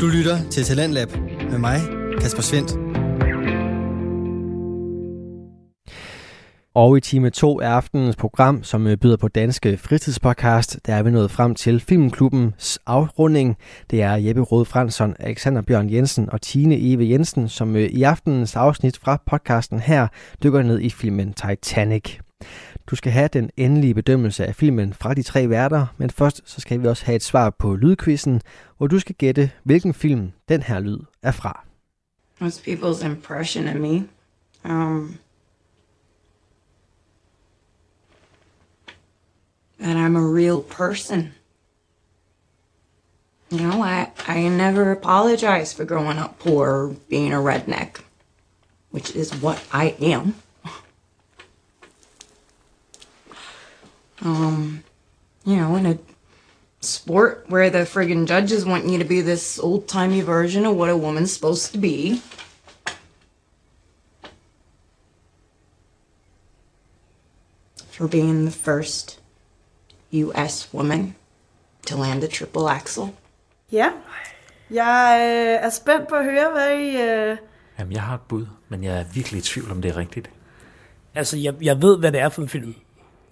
Du lytter til Talentlab med mig, Kasper Svendt. Og i time 2 af aftenens program, som øh, byder på Danske Fritidspodcast, der er vi nået frem til Filmklubbens afrunding. Det er Jeppe Rød Fransson, Alexander Bjørn Jensen og Tine Eve Jensen, som øh, i aftenens afsnit fra podcasten her dykker ned i filmen Titanic. Du skal have den endelige bedømmelse af filmen fra de tre værter, men først så skal vi også have et svar på lydquizzen, hvor du skal gætte, hvilken film den her lyd er fra. Most people's impression of me? Um, that I'm a real person. You know, I, I never apologize for growing up poor or being a redneck, which is what I am. Um, you know, in a sport where the friggin' judges want you to be this old timey version of what a woman's supposed to be. For being the first U.S. woman to land a triple axel. Yeah Ja, jeg øh, er spændt på at høre, hvad I... Øh... Jamen, jeg har et bud, men jeg er virkelig i tvivl, om det er rigtigt. Altså, jeg, jeg ved, hvad det er for en film.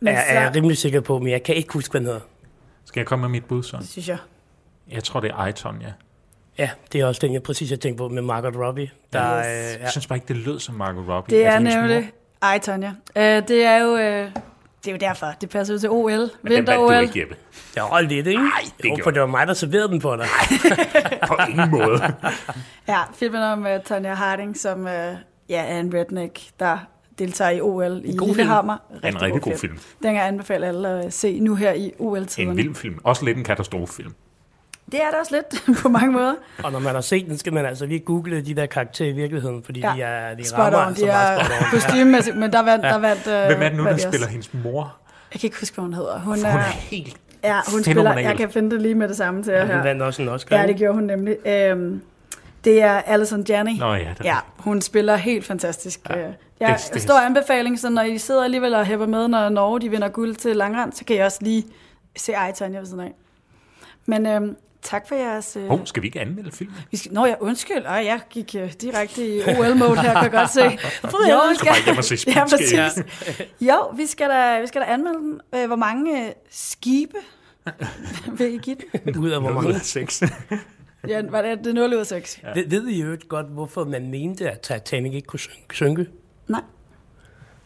Men er, så- er jeg rimelig sikker på, men jeg kan ikke huske, hvad den hedder. Skal jeg komme med mit bud så? Synes jeg. Jeg tror, det er Aiton, ja. Ja, det er også den, jeg præcis har tænkt på med Margot Robbie. Der, Yes. øh, Jeg ja. synes bare ikke, det lød som Margot Robbie. Det er hendes nemlig... mor? Ej, Tonja. Øh, det er jo... Øh... Det er jo derfor. Det passer jo til OL. Men den valgte Vinter-OL. du ikke, Jeppe. Jeg holdt lidt, ikke? Nej, det jo, gjorde for det var mig, der serverede den på dig. På ingen måde. Ja, filmen om uh, Tonja Harding, som uh, ja, er en redneck, der deltager i OL i god film. Lillehammer. en rigtig god film. Den kan jeg anbefale alle at se nu her i OL-tiderne. En vild film. Også lidt en katastrofefilm. Det er det også lidt på mange måder. Og når man har set den, skal man altså lige google de der karakterer i virkeligheden, fordi Ja. de er de Spot rammer on, altså de bare er kostymemæssigt, men der vandt... Der vandt uh, Hvem er det nu, der spiller hendes mor? Jeg kan ikke huske, hvad hun hedder. Hun, For er, hun er helt ja, hun spiller, jeg kan finde det lige med det samme til jer Ja, her. hun vandt også en Oscar. Ja, det gjorde hun nemlig. Øhm, det er Alison Janney. Nå ja, det er Ja, hun spiller helt fantastisk. Ja, det- ja, det- stor anbefaling, så når I sidder alligevel og hæpper med, når Norge de vinder guld til langrand, så kan I også lige se Ej, Tanja ved siden af. Men øhm, tak for jeres... Øh, Hov, skal vi ikke anmelde filmen? vi skal, nå ja, undskyld. Ej, jeg gik øh, direkte i OL-mode her, kan jeg godt se. jo, vi skal bare hjem og se ja, præcis. Jo, vi skal da, vi skal da anmelde den. Øh, hvor mange øh, skibe vil I give den? Ud af hvor Ud mange. af seks. Ja, var det, det er 0 ud af 6. Ja. Ved, ved I jo godt, hvorfor man mente, at Titanic ikke kunne synke- synke? Nej.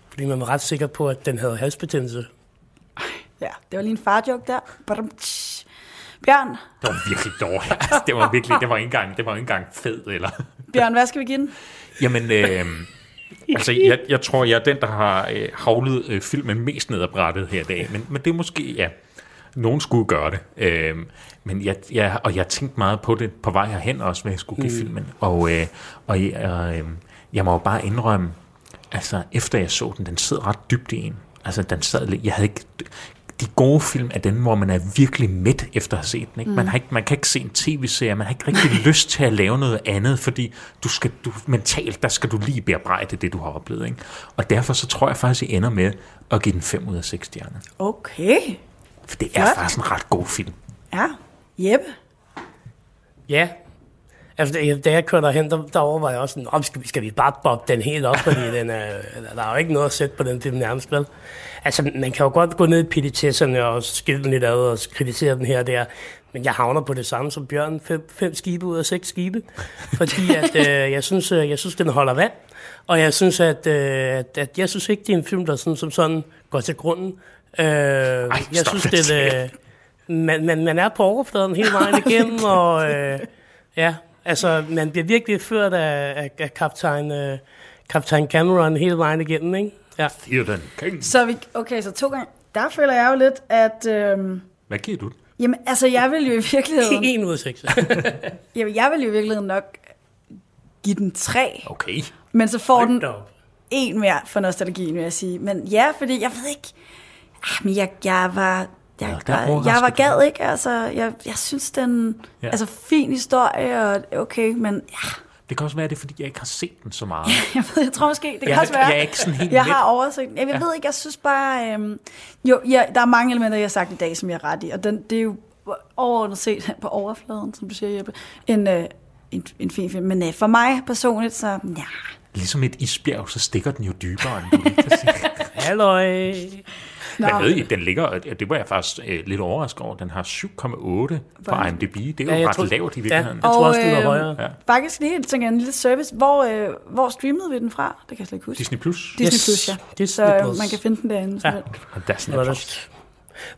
Fordi man var ret sikker på, at den havde halsbetændelse. Ja, det var lige en farjoke der. Badum. Bjørn, Det var virkelig dårligt. Altså, det var virkelig, det var ikke engang, det var ikke engang fed, eller... Bjørn, hvad skal vi give den? Jamen, øh, altså, jeg, jeg tror, jeg er den, der har øh, havlet øh, filmen mest ned ad brættet her i dag. Men, men det er måske, ja, nogen skulle gøre det. Øh, men jeg, jeg, og jeg tænkte meget på det på vej herhen også, hvad jeg skulle give mm. filmen. Og, øh, og jeg, øh, jeg må jo bare indrømme, altså efter jeg så den, den sidder ret dybt i en. Altså, den sad jeg havde ikke... De gode film er den, hvor man er virkelig midt efter at have set den. Ikke? Man, har ikke, man kan ikke se en tv-serie, man har ikke rigtig lyst til at lave noget andet, fordi du skal, du, mentalt, der skal du lige bearbejde det, du har oplevet. Ikke? Og derfor så tror jeg faktisk, jeg ender med at give den 5 ud af 6 stjerner. Okay. For det er Flot. faktisk en ret god film. Ja, Jeppe. Ja. Altså, da jeg- da jeg kørte derhen, der, der overvejede jeg også sådan, om skal, vi- skal vi bare bobbe den helt op, fordi den er, der er jo ikke noget at sætte på den film nærmest, vel? Altså, man kan jo godt gå ned i petitesserne og skille den lidt ad og kritisere den her og der, men jeg havner på det samme som Bjørn, fem, fem skibe ud af seks skibe, fordi at, øh, jeg, synes, øh, jeg synes, den holder vand, og jeg synes, at, øh, at, at jeg synes ikke, det er en film, der sådan, som sådan går til grunden. Øh, jeg stop synes, det, er, øh, man, man, man er på overfladen hele vejen igennem, og øh, ja, altså, man bliver virkelig ført af, af, af kaptajn, øh, kaptajn Cameron hele vejen igennem, ikke? Ja. You're the king. Så vi, okay, så to gange. Der føler jeg jo lidt, at... Øhm, Hvad giver du? jamen, altså, jeg vil jo i virkeligheden... En ud af seks. jamen, jeg vil jo i virkeligheden nok give den tre. Okay. Men så får Hold den op. en mere for nostalgien, vil jeg sige. Men ja, fordi jeg ved ikke... Ah, men jeg, jeg var... Jeg, Ja, der jeg var gad, ikke? Altså, jeg, jeg synes, den... Ja. Ja. Altså, fin historie, og okay, men ja, Det kan også være, det er, fordi jeg ikke har set den så meget. jeg, ved, jeg tror måske, det kan Jeg- også være... jeg er ikke sådan helt Jeg har oversigt. Jeg, jeg ved ikke, jeg synes bare... Øhm, jo, ja, der er mange elementer, jeg har sagt i dag, som jeg er ret i, og den, det er jo overordnet set på overfladen, som du siger, Jeppe, en, øh, en, en fin film. Men øh, for mig personligt, så ja. Ligesom et isbjerg, så stikker den jo dybere, end du kan sige. Halløj. Men ved I, den ligger, det var jeg faktisk øh, lidt overrasket over, den har 7,8 på IMDb. Det er jo Ja, ret tror- lavt i Ja, virkeligheden. jeg tror også, det var øh, højere. Ja. Faktisk lige tænker jeg, en lille service. Hvor, øh, hvor streamede vi den fra? Det kan jeg slet ikke huske. Disney Plus. Disney Yes, Plus, ja. Disney så øh, Plus. man kan finde den derinde. Ja. Ja. Der er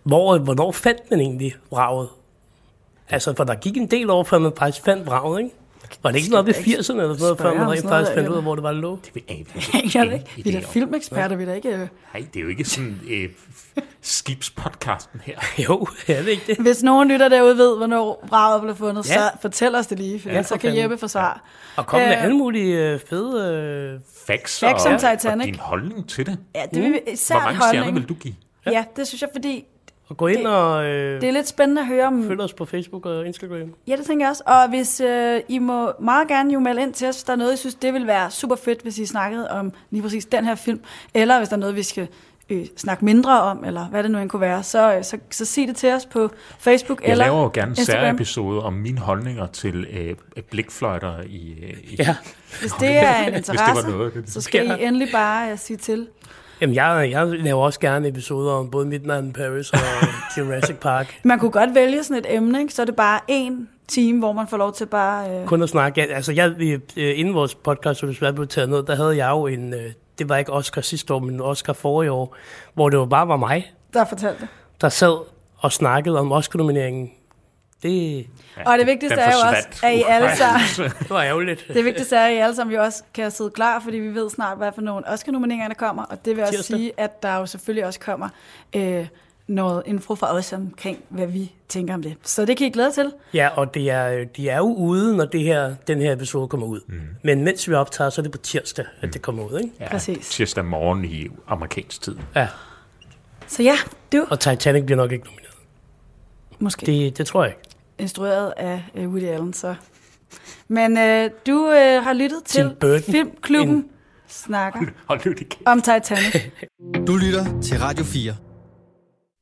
Hvor, hvornår fandt man egentlig vraget? Altså, for der gik en del år, før man faktisk fandt vraget, ikke? Var det ikke noget op i 80'erne eller noget, før man rent faktisk fandt ud af, hvor det var, lå? Det vil jeg Jeg ved ikke. Vi er da filmeksperter, vi er da ikke... Øh. Nej, det er jo ikke sådan øh, skibspodcasten her. Jo, er det ikke det? Hvis nogen lytter derude ved, hvornår vraget blev fundet, Ja. så fortæl os det lige, for Ja, ja, for så kan. Jeppe forsvare. Og kom med Øh, alle mulige øh, fede... Øh, Facts, Facts og, om Titanic. og din holdning til det. Ja, det vil vi især Hvor mange stjerner holdning. vil du give? Ja, det synes jeg, fordi og gå ind Det- og øh, det er lidt spændende at høre om... følg os på Facebook og Instagram. Ja, det tænker jeg også. Og hvis øh, I må meget gerne jo melde ind til os, hvis der er noget, I synes, det vil være super fedt, hvis I snakkede om lige præcis den her film, eller hvis der er noget, vi skal øh, snakke mindre om, eller hvad det nu end kunne være, så, øh, så, så sig det til os på Facebook Jeg eller laver jo gerne en særepisode om mine holdninger til øh, blikfløjter i, øh, i Ja. Hvis det er en det interesse, var noget. Det, så skal. I endelig bare uh, sige til. Jamen, jeg, jeg laver også gerne episoder om både Midnight in Paris og Jurassic Park. Man kunne godt vælge sådan et emne, ikke? så er det bare en time, hvor man får lov til bare... Øh, Kun at snakke. Ja, altså, jeg, øh, inden vores podcast, så desværre blev taget ned, der havde jeg jo en... Øh, det var ikke Oscar sidste år, men Oscar forrige år, hvor det jo bare var mig, der fortalte der sad og snakkede om Oscar-nomineringen. Det, Og det vigtigste er jo også, at I alle sammen... det var ærgerligt. Det vigtigste er, at I alle sammen jo også kan sidde klar, fordi vi ved snart, hvad for nogle Oscar-nomineringer, der kommer. Og det vil også Tirsdag. sige, at der jo selvfølgelig også kommer øh, noget info fra os omkring, hvad vi tænker om det. Så det kan I glæde til. Ja, og det er, de er jo ude, når det her, den her episode kommer ud. Mm. Men mens vi optager, så er det på tirsdag, at det kommer ud, ikke? ja, Præcis. Tirsdag morgen i amerikansk tid. Ja, Så ja, du og Titanic bliver nok ikke nomineret. måske Det, det tror jeg ikke. Instrueret af øh, Woody Allen, så... Men øh, du øh, har lyttet til. Filmklubben En- snakker Hold kæft. om Titanic. Du lytter til Radio 4.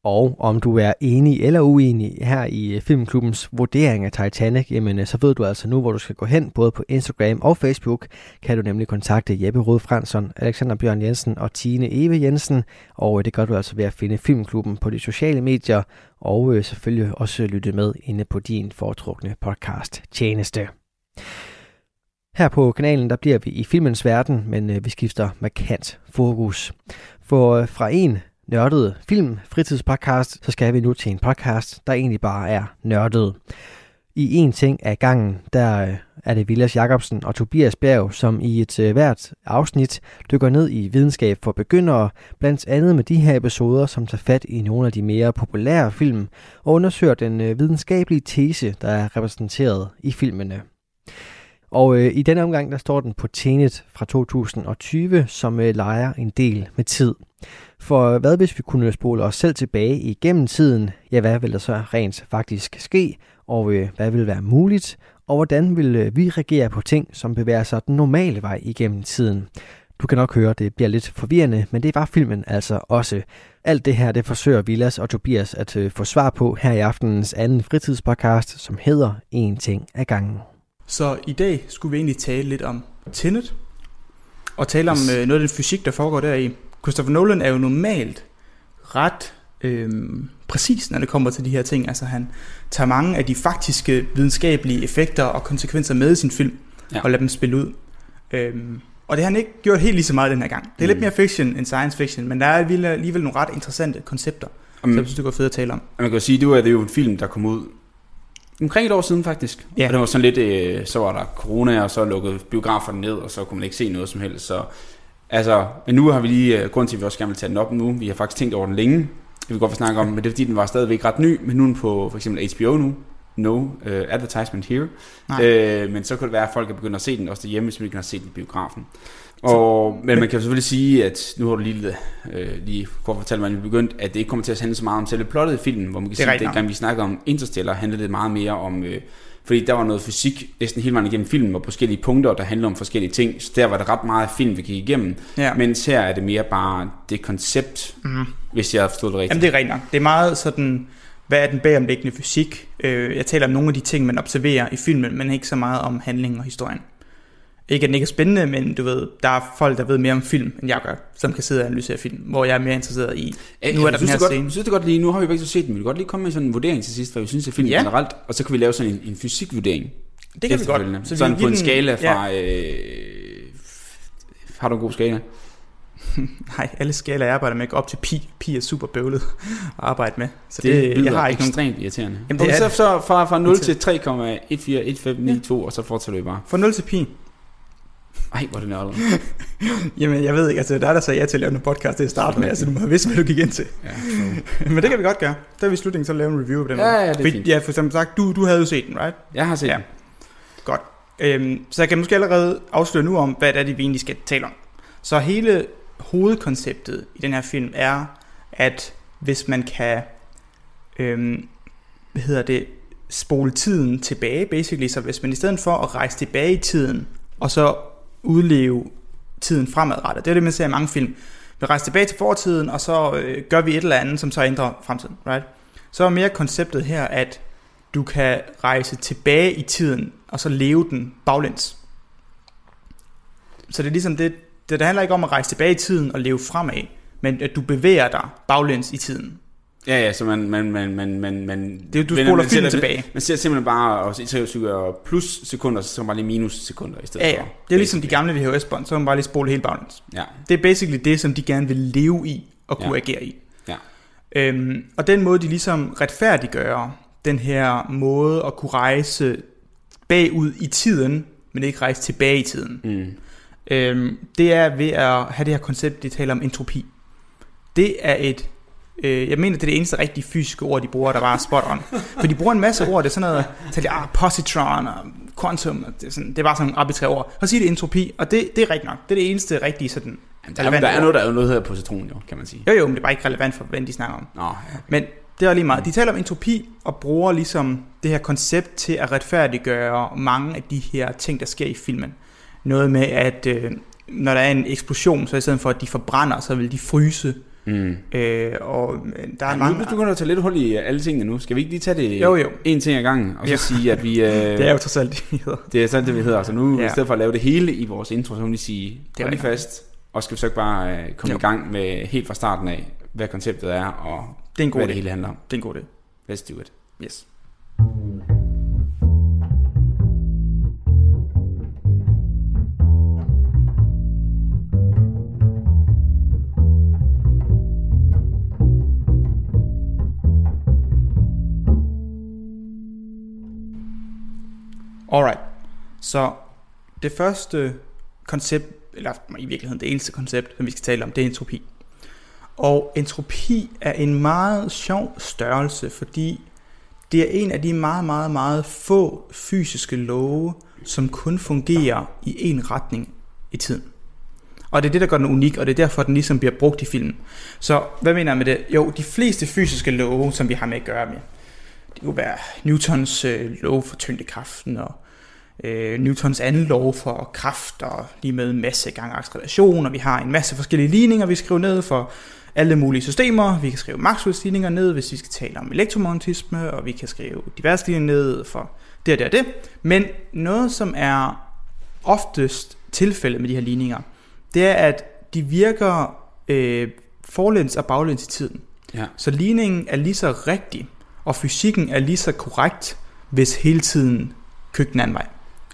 Og om du er enig eller uenig her i øh, Filmklubbens vurdering af Titanic, jamen øh, så ved du altså nu, hvor du skal gå hen, både på Instagram og Facebook, kan du nemlig kontakte Jeppe Rød Fransson, Alexander Bjørn Jensen og Tine Eve Jensen, og øh, det gør du altså ved at finde Filmklubben på de sociale medier, og selvfølgelig også lytte med inde på din foretrukne podcast tjeneste. Her på kanalen, der bliver vi i filmens verden, men vi skifter markant fokus. For fra en nørdet film fritidspodcast, så skal vi nu til en podcast, der egentlig bare er nørdet. I en ting af gangen, der øh, er det Vilas Jacobsen og Tobias Bjerg, som i et øh, hvert afsnit dykker ned i videnskab for begyndere, blandt andet med de her episoder, som tager fat i nogle af de mere populære film, og undersøger den øh, videnskabelige tese, der er repræsenteret i filmene. Og øh, i denne omgang, der står den på Tenet fra 2020, som øh, leger en del med tid. For hvad hvis vi kunne spole os selv tilbage igennem tiden? Ja, hvad vil der så rent faktisk ske? Og øh, hvad vil være muligt? Og hvordan vil øh, vi reagere på ting, som bevæger sig den normale vej igennem tiden? Du kan nok høre, det bliver lidt forvirrende, men det var filmen altså også. Alt det her, det forsøger Vilas og Tobias at øh, få svar på her i aftenens anden fritidspodcast, som hedder En ting af gangen. Så i dag skulle vi egentlig tale lidt om Tenet, og tale om øh, noget af den fysik, der foregår deri. Christopher Nolan er jo normalt ret øh, præcis, når det kommer til de her ting. Altså han tager mange af de faktiske videnskabelige effekter og konsekvenser med i sin film, Ja. og lader dem spille ud. Øhm, og det har han ikke gjort helt lige så meget den her gang. Det er mm. lidt mere fiction end science fiction, men der er alligevel, nogle ret interessante koncepter. Um, så jeg synes, det går fedt at tale om. man kan jo sige, det, var, det er jo en film, der kom ud omkring et år siden faktisk. Ja. Og det var sådan lidt, øh, så var der corona, og så lukkede biograferne ned, og så kunne man ikke se noget som helst. Så, altså, men nu har vi lige, øh, grund til, at vi også gerne vil tage den op nu, vi har faktisk tænkt over den længe, det vil godt snakke om, men det er fordi, den var stadigvæk ret ny, men nu er den på for eksempel HBO nu, no uh, advertisement here. Nej. Øh, men så kunne det være, at folk er begyndt at se den også derhjemme, hvis man ikke har set den i biografen. Og, men man kan selvfølgelig sige, at nu har du lige, øh, lige kort fortalt mig, at vi begyndte, at det ikke kommer til at handle så meget om selve plottet i filmen, hvor man kan Det sige, at dengang vi snakkede om Interstellar, handlede det meget mere om, øh, fordi der var noget fysik næsten hele vejen igennem filmen, og forskellige punkter, der handler om forskellige ting, så der var det ret meget film, vi gik igennem, Ja. mens her er det mere bare det koncept, Mhm. hvis jeg har forstået det rigtigt. Jamen det er rigtigt nok. Det er meget sådan hvad er den bagomliggende fysik? Øh, jeg taler om nogle af de ting, man observerer i filmen, men ikke så meget om handlingen og historien. Ikke at den ikke er spændende, men du ved, der er folk, der ved mere om film, end jeg gør, som kan sidde og analysere film, hvor jeg er mere interesseret i, nu er der den her det godt, scene. Synes det godt lige, nu har vi begge så set den, vi vil godt lige komme med sådan en vurdering til sidst, hvad vi synes af filmen Ja. ja. generelt, og så kan vi lave sådan en, en fysikvurdering. Det kan vi godt. vi sådan vil på en skala Ja. fra... Øh, har du en god skala? Nej, alle skalaer, jeg arbejder med, går op til pi. Pi er super bøvlet at arbejde med. Så Det, det, jeg har ikke nogen... ekstremt irriterende. Jamen, det okay, er så, så fra, fra 0 Det til 3,1415592, og så fortsætter vi bare. Fra 0 til pi. Ej, hvor er det nørdet. Jamen, jeg ved ikke, altså, der er der sagde ja til at lave en podcast til at starte med, altså, du må have vidst, hvad du gik ind til. Ja, Men det kan vi godt gøre. Der er vi i slutningen, så lave en review på den Ja, måde. ja, det er Fordi, fint. Ja, for som sagt, du, du havde jo set den, right? jeg har set Ja. ja. Godt. Øhm, så jeg kan måske allerede afsløre nu om, hvad det er, det vi egentlig skal tale om. Så hele hovedkonceptet i den her film er, at hvis man kan, øhm, hvad hedder det, spole tiden tilbage, basically, så hvis man i stedet for at rejse tilbage i tiden, og så udleve tiden fremadrettet, det er det, man ser i mange film, vi rejser tilbage til fortiden, og så øh, gør vi et eller andet, som så ændrer fremtiden, right? Så er mere konceptet her, at du kan rejse tilbage i tiden, og så leve den baglæns. Så det er ligesom det, det, det handler ikke om at rejse tilbage i tiden og leve fremad, men at du bevæger dig baglæns i tiden. Ja, ja, så man... man, man, man, man, man Det, du spoler man filmen tilbage. Man ser simpelthen bare, og så plus sekunder, så bare lige minus sekunder i stedet Ja, ja. for. Det er ligesom de gamle VHS-bånd, så kan man bare lige spole helt baglæns. Ja, Det er basically det, som de gerne vil leve i og kunne Ja. agere i. ja. Øhm, og den måde, de ligesom retfærdiggør den her måde at kunne rejse bagud i tiden, men ikke rejse tilbage i tiden. Mm. Øhm, det er ved at have det her koncept, de taler om entropi. Det er et, øh, jeg mener, det er det eneste rigtige fysiske ord, de bruger, der bare er spot on. For de bruger en masse ord, det er sådan noget, så de, ah, positron og quantum, og det er, sådan, det er bare sådan nogle arbitrære ord. Og så siger det entropi, og det, det er rigtigt nok. Det er det eneste rigtige sådan, Jamen, der, er, der er noget, der er jo noget, der hedder positron, jo, kan man sige. Jo jo, men det er bare ikke relevant for, hvad de snakker om. Nå, ja. Men det er lige meget. De taler om entropi og bruger ligesom det her koncept til at retfærdiggøre mange af de her ting, der sker i filmen. Noget med, at øh, når der er en eksplosion, så i stedet for, at de forbrænder, så vil de fryse. Mm. Øh, og øh, der er Ja, mange... nu begynder at tage lidt hul i alle tingene nu. Skal vi ikke lige tage det Jo, jo. en ting ad gangen, og så Jo. sige, at vi... Øh, Det er jo trods alt det, vi hedder. det er sådan, det vi hedder. Så nu, Ja. i stedet for at lave det hele i vores intro, så må vi sige, Det er lige fast, og skal vi så ikke bare øh, komme Jo. i gang med helt fra starten af, hvad konceptet er, og Det er en god hvad idé. det hele handler om. Det er en god idé. Let's do it. Yes. Alright. Så det første koncept, eller i virkeligheden det eneste koncept, som vi skal tale om, det er entropi. Og entropi er en meget sjov størrelse, fordi det er en af de meget, meget, meget få fysiske love, som kun fungerer i en retning i tiden. Og det er det, der gør den unik, og det er derfor, den ligesom bliver brugt i filmen. Så hvad mener jeg med det? Jo, de fleste fysiske love, som vi har med at gøre med, det kunne være Newtons øh, lov for tyngdekraften, og øh, Newtons anden lov for kraft, og lige med masse gange acceleration, og vi har en masse forskellige ligninger, vi skriver ned for alle mulige systemer. Vi kan skrive Maxwells ligninger ned, hvis vi skal tale om elektromagnetisme, og vi kan skrive diverse ligninger ned for det og det og det. Men noget, som er oftest tilfældet med de her ligninger, det er, at de virker øh, forlæns og baglæns i tiden. Ja. Så ligningen er lige så rigtig, og fysikken er lige så korrekt, hvis hele tiden køk den anden vej.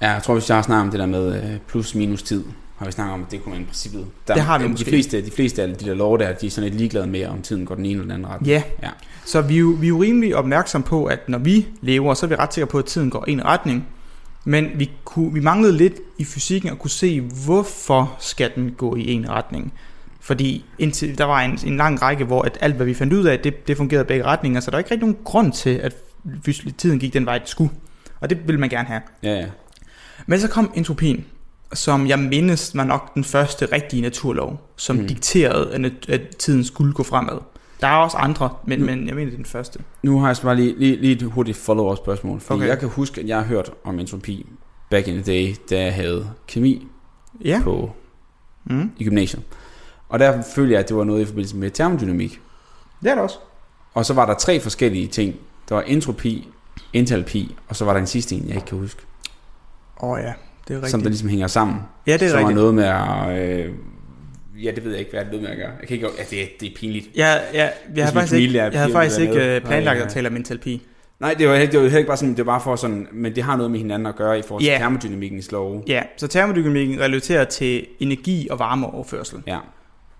Ja, jeg tror, jeg har snakket om det der med øh, plus minus tid, har vi snakket om, at det kunne man i princippet. Der, Det har vi de måske. Fleste, de fleste af de der lov der, de er sådan lidt ligeglade med, om tiden går den ene eller den anden retning. Ja, Ja. så vi er, jo, vi er jo rimelig opmærksom på, at når vi lever, så er vi ret sikre på, at tiden går en retning. Men vi, kunne, vi manglede lidt i fysikken at kunne se, hvorfor skal den gå i en retning. Fordi indtil, der var en, en lang række, hvor at alt, hvad vi fandt ud af, det, det fungerede i begge retninger, så der er ikke rigtig nogen grund til, at tiden gik den vej, det skulle. Og det vil man gerne have. Ja, ja. Men så kom entropien, som jeg mindes var nok den første rigtige naturlov, som mm. Dikterede, at, at tiden skulle gå fremad. Der er også andre, men, Mm. men jeg mener, det er den første. Nu har jeg bare lige, lige, lige et hurtigt follow-up spørgsmål. Fordi okay. jeg kan huske, at jeg har hørt om entropi back in the day, da jeg havde kemi Ja. på, Mm. i gymnasiet. Og der følte jeg, at det var noget i forbindelse med termodynamik. Det er det også. Og så var der tre forskellige ting. Der var entropi, entalpi, og så var der en sidste en, jeg ikke kan huske. Åh oh, ja, det er rigtigt. Som der ligesom hænger sammen. Ja, det er som rigtigt. var noget med at... Øh, ja, det ved jeg ikke, hvad det er noget med at gøre. Jeg kan ikke... Ja, det, er, det er pinligt. Ja, ja, jeg Hvis har faktisk ikke, jeg havde faktisk ikke planlagt at tale om entalpi. Nej, det var, det var heller ikke bare sådan, det var bare for sådan, men det har noget med hinanden at gøre i forhold til Ja. termodynamikkens love. Ja, så termodynamikken relaterer til energi- og varmeoverførsel. Ja.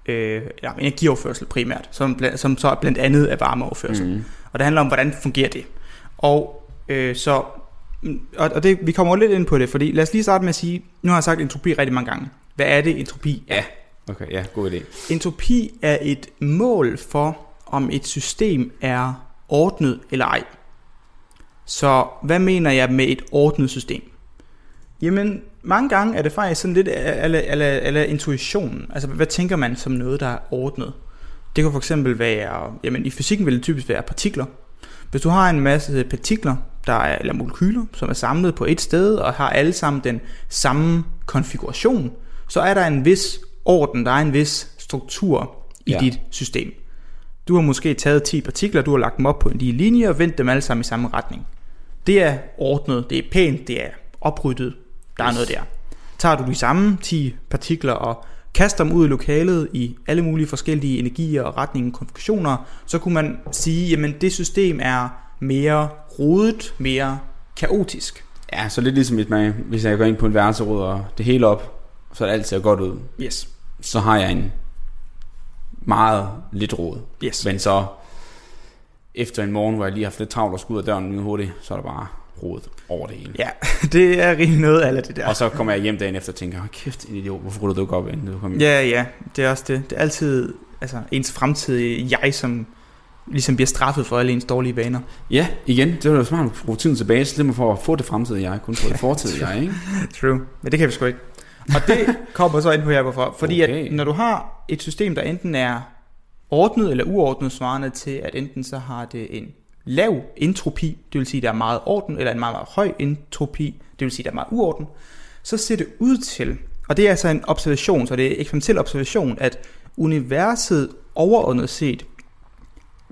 Øh, ja, energioverførsel primært, som, som så blandt andet er varmeoverførsel. Mhm. Og det handler om, hvordan fungerer det. Og øh, så, mm, og, og det, vi kommer lidt ind på det, fordi lad os lige starte med at sige, nu har jeg sagt entropi rigtig mange gange. Hvad er det, entropi er? Okay, ja, god idé. Entropi er et mål for, om et system er ordnet eller ej. Så hvad mener jeg med et ordnet system? Jamen, mange gange er det faktisk sådan lidt ala, ala, ala intuitionen. Altså, hvad tænker man som noget, der er ordnet? Det kan for eksempel være, jamen i fysikken vil det typisk være partikler. Hvis du har en masse partikler, der er, eller molekyler, som er samlet på et sted, og har alle sammen den samme konfiguration, så er der en vis orden, der er en vis struktur i ja. dit system. Du har måske taget 10 partikler, du har lagt dem op på en lige linje og vendt dem alle sammen i samme retning. Det er ordnet, det er pænt, det er opryddet, der er noget der. Tager du de samme 10 partikler og kaster dem ud i lokalet i alle mulige forskellige energier og retninger og konfigurationer, så kunne man sige, jamen det system er mere rodet, mere kaotisk. Ja, så lidt ligesom hvis, man, hvis jeg går ind på en værelse og det hele op, så det alt ser godt ud, Yes. så har jeg en meget lidt råd. Yes. Men så efter en morgen, hvor jeg lige har haft lidt travlt og skulle ud af døren lige hurtigt, så er der bare rodet over det hele. Ja, det er rigtig noget af det der. Og så kommer jeg hjem dagen efter og tænker, "Hold kæft, en idiot, hvorfor ryddede du ikke op, inden du kom hjem? Ja, ja, det er også det. Det er altid altså, ens fremtidige jeg, som ligesom bliver straffet for alle ens dårlige vaner. ja, igen, det var jo smart at bruge tiden tilbage, så det for at få det fremtidige jeg, kun få det fortidige jeg, ikke? True. Men det kan vi sgu ikke. Og det kommer så ind på her, hvorfor. Fordi Okay. at når du har et system, der enten er ordnet eller uordnet, svarende til, at enten så har det en lav entropi, det vil sige, der er meget orden, eller en meget, meget høj entropi, det vil sige, der er meget uorden, så ser det ud til, og det er altså en observation, så det er eksperimentel observation, at universet overordnet set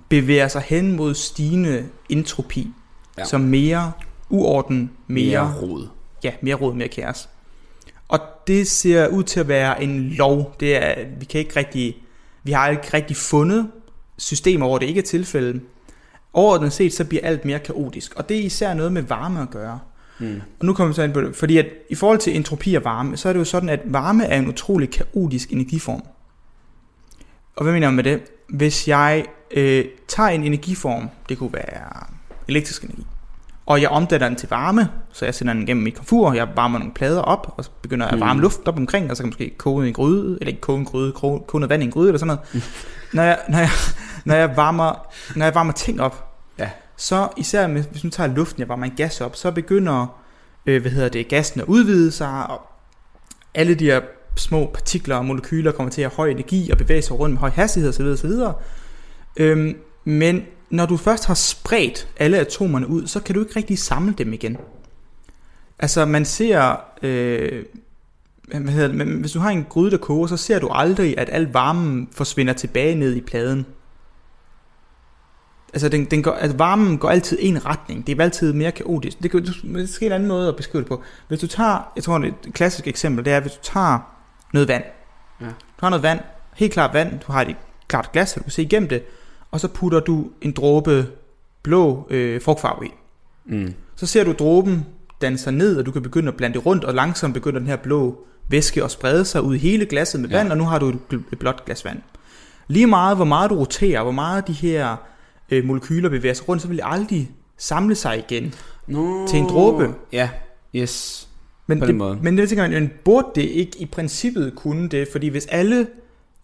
bevæger sig hen mod stigende entropi, Ja. så mere uorden, mere, Mere rod. Ja, mere råd, mere kaos. Og det ser ud til at være en lov. Det er, vi kan ikke rigtig, vi har ikke rigtig fundet systemer, hvor det ikke er tilfældet. Overordnet set, så bliver alt mere kaotisk. Og det er især noget med varme at gøre. Mm. Og nu kommer vi så ind på det. Fordi at i forhold til entropi og varme, så er det jo sådan, at varme er en utrolig kaotisk energiform. Og hvad mener jeg med det? Hvis jeg øh, tager en energiform, det kunne være elektrisk energi, og jeg omdanner den til varme, så jeg sender den gennem mit komfur, jeg varmer nogle plader op, og så begynder jeg at varme Mm. luft op omkring, og så kan jeg måske koge en gryde, eller ikke koge en gryde, koge, koge noget vand i en gryde, eller sådan noget. når, jeg, når, jeg, når, jeg varmer, når jeg varmer ting op, Ja. så især med, hvis nu tager luften, jeg varmer en gas op, så begynder øh, hvad hedder det, gassen at udvide sig, og alle de her små partikler og molekyler kommer til at have høj energi og bevæge sig rundt med høj hastighed osv. osv. Øhm, men når du først har spredt alle atomerne ud, så kan du ikke rigtig samle dem igen. Altså man ser, øh, hvad hedder det, hvis du har en gryde, der koger, så ser du aldrig, at al varmen forsvinder tilbage ned i pladen. Altså, den, den går, altså varmen går altid en retning. Det er altid mere kaotisk. Det, kan, det er en anden måde at beskrive det på. Hvis du tager, jeg tror det et klassisk eksempel, det er, hvis du tager noget vand. Ja. Du har noget vand, helt klart vand, du har et klart glas, så du kan se igennem det, og så putter du en dråbe blå øh, frugtfarve i. Mm. Så ser du dråben danse sig ned, og du kan begynde at blande det rundt, og langsomt begynder den her blå væske at sprede sig ud i hele glasset med Ja. vand, og nu har du et, et blåt glas vand. Lige meget, hvor meget du roterer, hvor meget de her øh, molekyler bevæger sig rundt, så vil de aldrig samle sig igen. No. Til en dråbe. Ja, yes. Men På det, måde. men det tænker man, burde det ikke i princippet kunne det? Fordi hvis alle,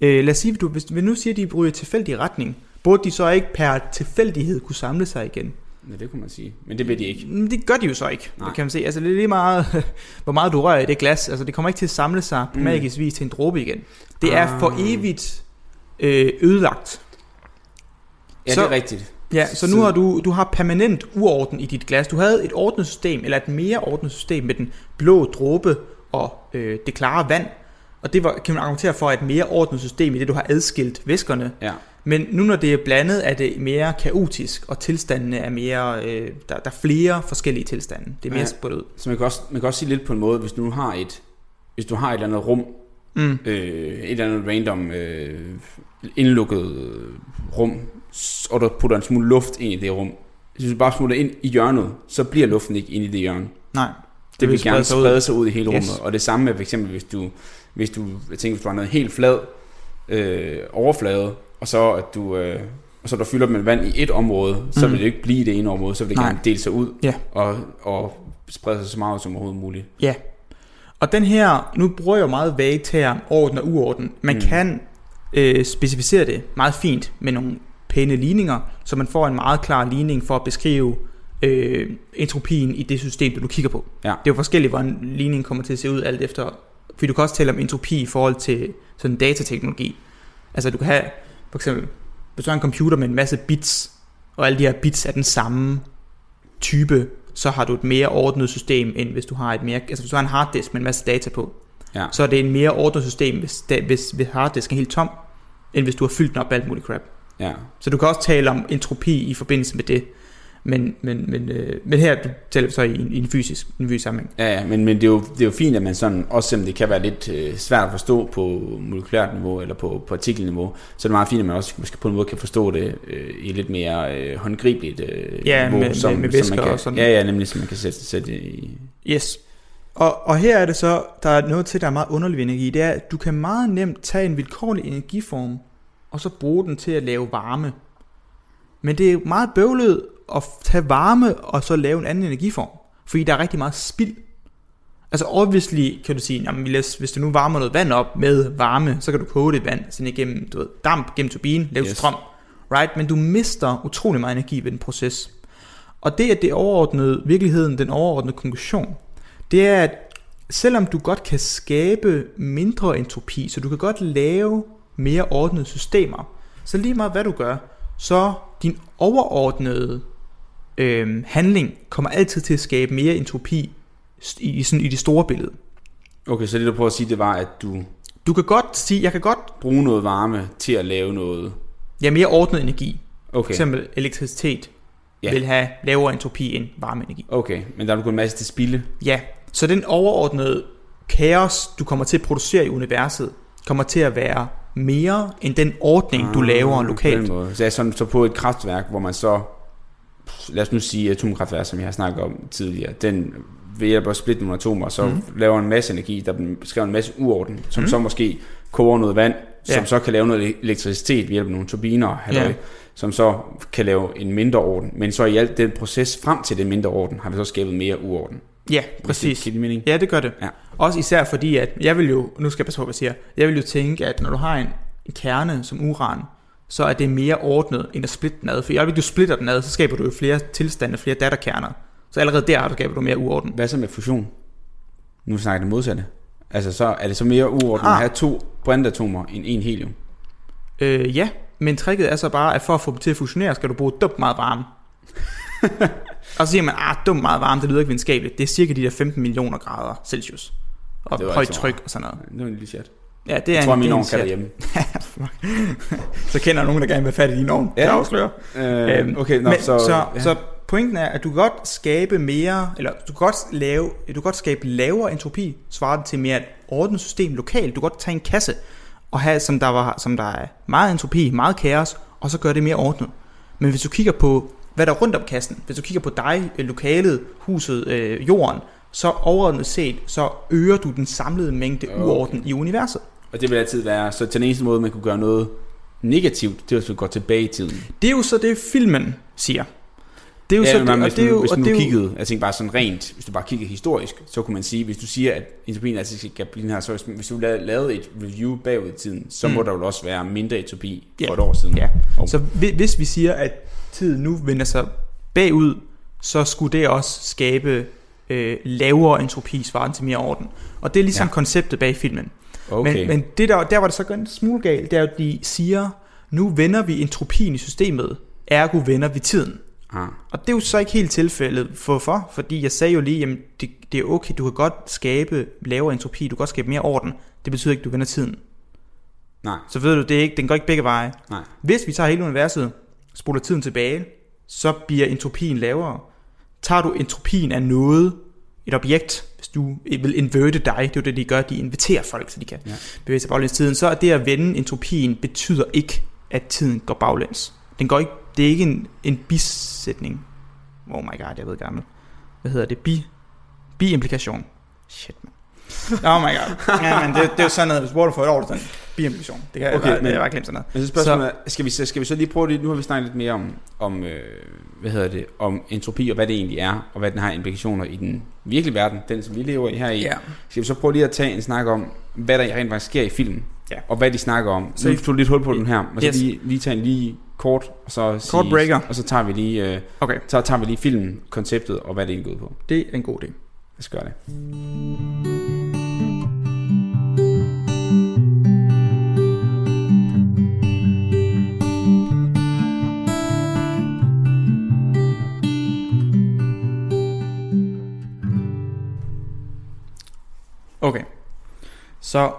øh, lad os sige, du, hvis vi nu siger, at de bryder tilfældig retning, burde de så ikke per tilfældighed kunne samle sig igen? Ja, det kunne man sige. Men det ved de ikke. Men det gør de jo så ikke, Nej. det kan man se. Altså det er lige meget, hvor meget du rører i det glas. Altså det kommer ikke til at samle sig på Mm. magisk vis til en dråbe igen. Det er Ah. for evigt øh, ødelagt. Ja, Så- det er rigtigt. Ja, så nu har du, du har permanent uorden i dit glas. Du havde et ordnet system, eller et mere ordnet system med den blå dråbe og øh, det klare vand. Og det var, kan man argumentere for et mere ordnet system i det, du har adskilt væskerne. Ja. Men nu når det er blandet, er det mere kaotisk, og tilstandene er mere, øh, der, der er flere forskellige tilstande. Det er mere Ja. spredt ud. Så man kan, også, man kan også sige lidt på en måde, hvis du nu har et, hvis du har et eller andet rum, Mm. øh, et eller andet random øh, indlukket rum, og du putter en smule luft ind i det rum. Hvis du bare smutter ind i hjørnet, så bliver luften ikke ind i det hjørne. Nej. Det vil sprede gerne sig ud. sprede sig ud i hele Yes. rummet. Og det samme med for eksempel, hvis du, hvis du, jeg tænker, hvis du har noget helt flad øh, overflade, og så at du, øh, og så du fylder med vand i et område, så Mm. vil det ikke blive i det ene område, så vil det Nej. gerne dele sig ud Ja. og, og sprede sig så meget som overhovedet muligt. Ja. Og den her, nu bruger jeg jo meget vage term, orden og uorden. Man mm. kan øh, specificere det meget fint med nogle pæne ligninger, så man får en meget klar ligning for at beskrive øh, entropien i det system, du nu kigger på. Ja. Det er jo forskelligt, hvordan ligningen kommer til at se ud alt efter, fordi du kan også tale om entropi i forhold til sådan datateknologi. Altså du kan have, for eksempel, hvis du har en computer med en masse bits, og alle de her bits er den samme type, så har du et mere ordnet system, end hvis du har et mere, altså hvis du har en harddisk med en masse data på, Ja. så er det en mere ordnet system, hvis, da, hvis, hvis harddisken er helt tom, end hvis du har fyldt den op med alt muligt crap. Ja. Så du kan også tale om entropi i forbindelse med det, men, men, men, øh, men her du taler vi så i en, i en fysisk, en fysisk sammenhæng. Ja, ja, men, men det, er jo, det er jo fint, at man sådan, også selvom det kan være lidt øh, svært at forstå på molekylært niveau eller på, på artikelniveau, så er det meget fint, at man også måske på en måde kan forstå det øh, i lidt mere øh, håndgribeligt øh, Ja, niveau, med- med- med man væsker kan, og sådan. Ja, ja, nemlig, så man kan sætte, sætte det i... Yes. Og, og her er det så, der er noget til, der er meget underlig energi, det er, at du kan meget nemt tage en vilkårlig energiform, og så bruge den til at lave varme. Men det er meget bøvlet at tage varme, og så lave en anden energiform, fordi der er rigtig meget spild. Altså obviously kan du sige, jamen, hvis du nu varmer noget vand op med varme, så kan du koge det vand sådan igennem du ved, damp, gennem turbinen, lave yes. strøm. Right? Men du mister utrolig meget energi ved den proces. Og det er det overordnede, virkeligheden, den overordnede konklusion, det er, at selvom du godt kan skabe mindre entropi, så du kan godt lave mere ordnede systemer, så lige meget hvad du gør, så din overordnede øh, handling kommer altid til at skabe mere entropi i, i, sådan, i det store billede. Okay, så det du prøver at sige, det var, at du Du kan godt sige, jeg kan godt, bruger noget varme til at lave noget... ja, mere ordnet energi. For Okay, eksempel elektricitet Ja. vil have lavere entropi end varmeenergi. okay, men der er du kun en masse til spilde. Ja, så den overordnede kaos, du kommer til at producere i universet, kommer til at være mere end den ordning, du laver Ah, På lokalt. måde. Så, jeg sådan, så på et kraftværk, hvor man så, lad os nu sige atomkraftværk, som jeg har snakket om tidligere, den ved hjælp af at splitte nogle atomer, så mm. laver en masse energi, der skriver en masse uorden, som mm. så måske koger noget vand, som Ja. så kan lave noget elektricitet ved hjælp af nogle turbiner, halløj, Ja. som så kan lave en mindre orden. Men så i alt den proces frem til den mindre orden, har vi så skabet mere uorden. Ja, præcis. Det, det mening? Ja, det gør det. Ja. Også især fordi, at jeg vil jo, nu skal jeg passe på, hvad jeg siger, jeg vil jo tænke, at når du har en, kerne som uran, så er det mere ordnet, end at splitte den ad. For i øjeblikket, du splitter den ad, så skaber du jo flere tilstande, flere datterkerner. Så allerede der har du skaber du mere uorden. Hvad så med fusion? Nu snakker jeg det modsatte. Altså så er det så mere uorden Ah. at have to brintatomer end en helium. Øh, ja, men tricket er så bare, at for at få dem til at fusionere, skal du bruge dumt meget varme. og så siger man, ah, dumt meget varme, det lyder ikke videnskabeligt. Det er cirka de der 15 millioner grader Celsius. Og højt tryk og sådan noget. Det var en lille chat. Ja, det er Jeg tror, en, min ovn kan derhjemme. Så kender nogen, der gerne vil have fat i din ovn. Ja. Det afslører. Øh, okay, nå, men, så... så, så, ja. så pointen er, at du kan godt skabe mere, eller du kan godt, lave, du kan godt skabe lavere entropi, svarende til mere et ordnet system lokalt. Du kan godt tage en kasse og have, som der, var, som der er meget entropi, meget kaos, og så gøre det mere ordnet. Men hvis du kigger på, hvad der er rundt om kassen, hvis du kigger på dig, øh, lokalet, huset, øh, jorden, så overordnet set, så øger du den samlede mængde Okay. uorden i universet. Og det vil altid være... Så til den eneste måde, man kunne gøre noget negativt, det er hvis vi går tilbage i tiden. Det er jo så det, filmen siger. Det er jo Ja, så men det, hvis og det er jo, hvis er nu kiggede, jeg tænker bare sådan rent, hvis du bare kiggede historisk, så kunne man sige, hvis du siger, at entropien altid skal blive den her, så hvis, hvis du la- lavede et review bagud i tiden, så Mm. må der jo også være mindre entropi Ja. for et år siden. Ja. Og- Så hvi- hvis vi siger, at tiden nu vender sig bagud, så skulle det også skabe øh, lavere entropi svarende til mere orden. Og det er ligesom Ja. konceptet bag filmen. Okay. Men, men det der, der var det så en smule galt, det er jo, at de siger, nu vender vi entropien i systemet, ergo vender vi tiden. ah. Og det er jo så ikke helt tilfældet. Hvorfor? Fordi jeg sagde jo lige, at det, det er okay, du kan godt skabe lavere entropi, du kan godt skabe mere orden. Det betyder ikke, at du vender tiden. Nej, Så ved du, det er ikke, den går ikke begge veje. nej. Hvis vi tager hele universet, spoler tiden tilbage, så bliver entropien lavere. Tager du entropien af noget, et objekt, hvis du vil inverte dig, det er jo det, de gør, de inviterer folk, så de kan Ja. bevæge sig baglæns tiden, så er det at vende entropien betyder ikke, at tiden går baglæns. Den går ikke, det er ikke en, en bisætning. Oh my god, jeg ved gammel. Hvad hedder det? Bi, bi-implikation. Shit, man. Oh my god. Ja, men det, det er jo sådan noget, hvis du for et år siden. Bi-implikation. Det kan Okay, jeg, bare, men- jeg bare glemt sådan noget. Men så spørgsmålet er, skal vi, så, skal vi så lige prøve det, nu har vi snakket lidt mere om, om øh, hvad hedder det, om entropi og hvad det egentlig er, og hvad den har implikationer i den virkelige verden, den som vi lever i her i. Ja. Skal vi så prøve lige at tage en snak om, hvad der rent faktisk sker i filmen, Ja. og hvad de snakker om. Så Så nu tog lidt hul på den her, Yes. så lige, lige tage en lige kort, og så sige, Kort breaker. og så tager vi lige, øh, Okay, så tager vi lige filmen, konceptet, og hvad det egentlig går ud på. det er en god idé. Lad os gøre det. Så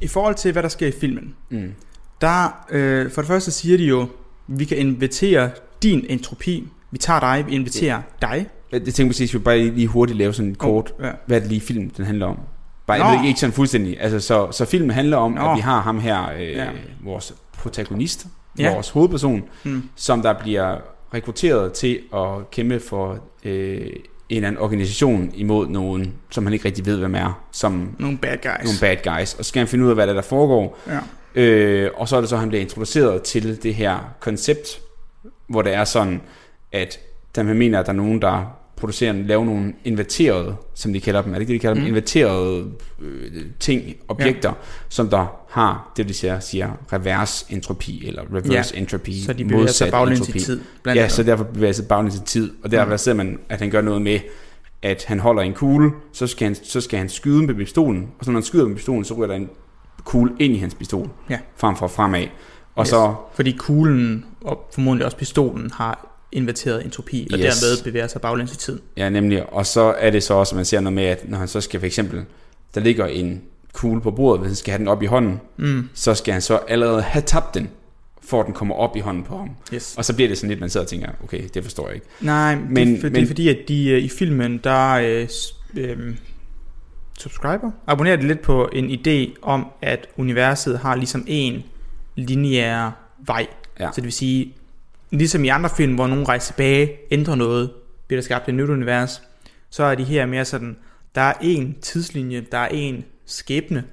i forhold til, hvad der sker i filmen, Mm. der øh, for det første siger de jo, vi kan invitere din entropi. Vi tager dig, vi inviterer dig. Jeg tænker præcis, at vi bare lige hurtigt lave sådan en kort, Ja. hvad er det lige film, den handler om? Bare, Nå. jeg ved ikke, sådan fuldstændig. Altså, så, så filmen handler om, Nå. at vi har ham her, øh, Ja. vores protagonist, ja. vores hovedperson, Mm. som der bliver rekrutteret til at kæmpe for øh, en eller anden organisation imod nogen, som han ikke rigtig ved, hvem er, som Nogle bad guys. nogle bad guys. Og så skal han finde ud af, hvad der, er, der foregår. Ja. Øh, og så er det så, at han bliver introduceret til det her koncept, hvor det er sådan, at der man mener, at der er nogen, der producerer, laver nogle inverterede, som de kalder dem, er det ikke det, de kalder dem? Mm. Inverterede øh, ting, objekter, ja. som der har, det vil sige, siger reverse entropi, eller reverse Ja. entropy, Så de bevæger sig baglæns i entropi. tid. Blandt Ja, andet. så derfor bevæger sig baglæns i tid, og der Mm. ser man, at han gør noget med, at han holder en kugle, så skal han, så skal han skyde med pistolen, og så når han skyder med pistolen, så ryger der en kugle ind i hans pistol, Ja. frem for fremad. Og Yes. så, Fordi kuglen og formodentlig også pistolen har inverteret entropi, og Yes. dermed bevæger sig baglæns i tid. ja nemlig, og så er det så også, at man ser noget med, at når han så skal for eksempel, der ligger en kugle på bordet, hvis han skal have den op i hånden, Mm. så skal han så allerede have tabt den, for at den kommer op i hånden på ham. Yes. Og så bliver det sådan lidt, man sidder og tænker, okay, det forstår jeg ikke. Nej, men, Men- det, er for, det er men- fordi, at de øh, i filmen, der øh, øh, subscriber, abonnerer de lidt på en idé om, at universet har ligesom en lineær vej. Ja. Så det vil sige, ligesom i andre film, hvor nogen rejser tilbage, ændrer noget, bliver der skabt et nyt univers, så er de her mere sådan, der er en tidslinje, der er en skæbne,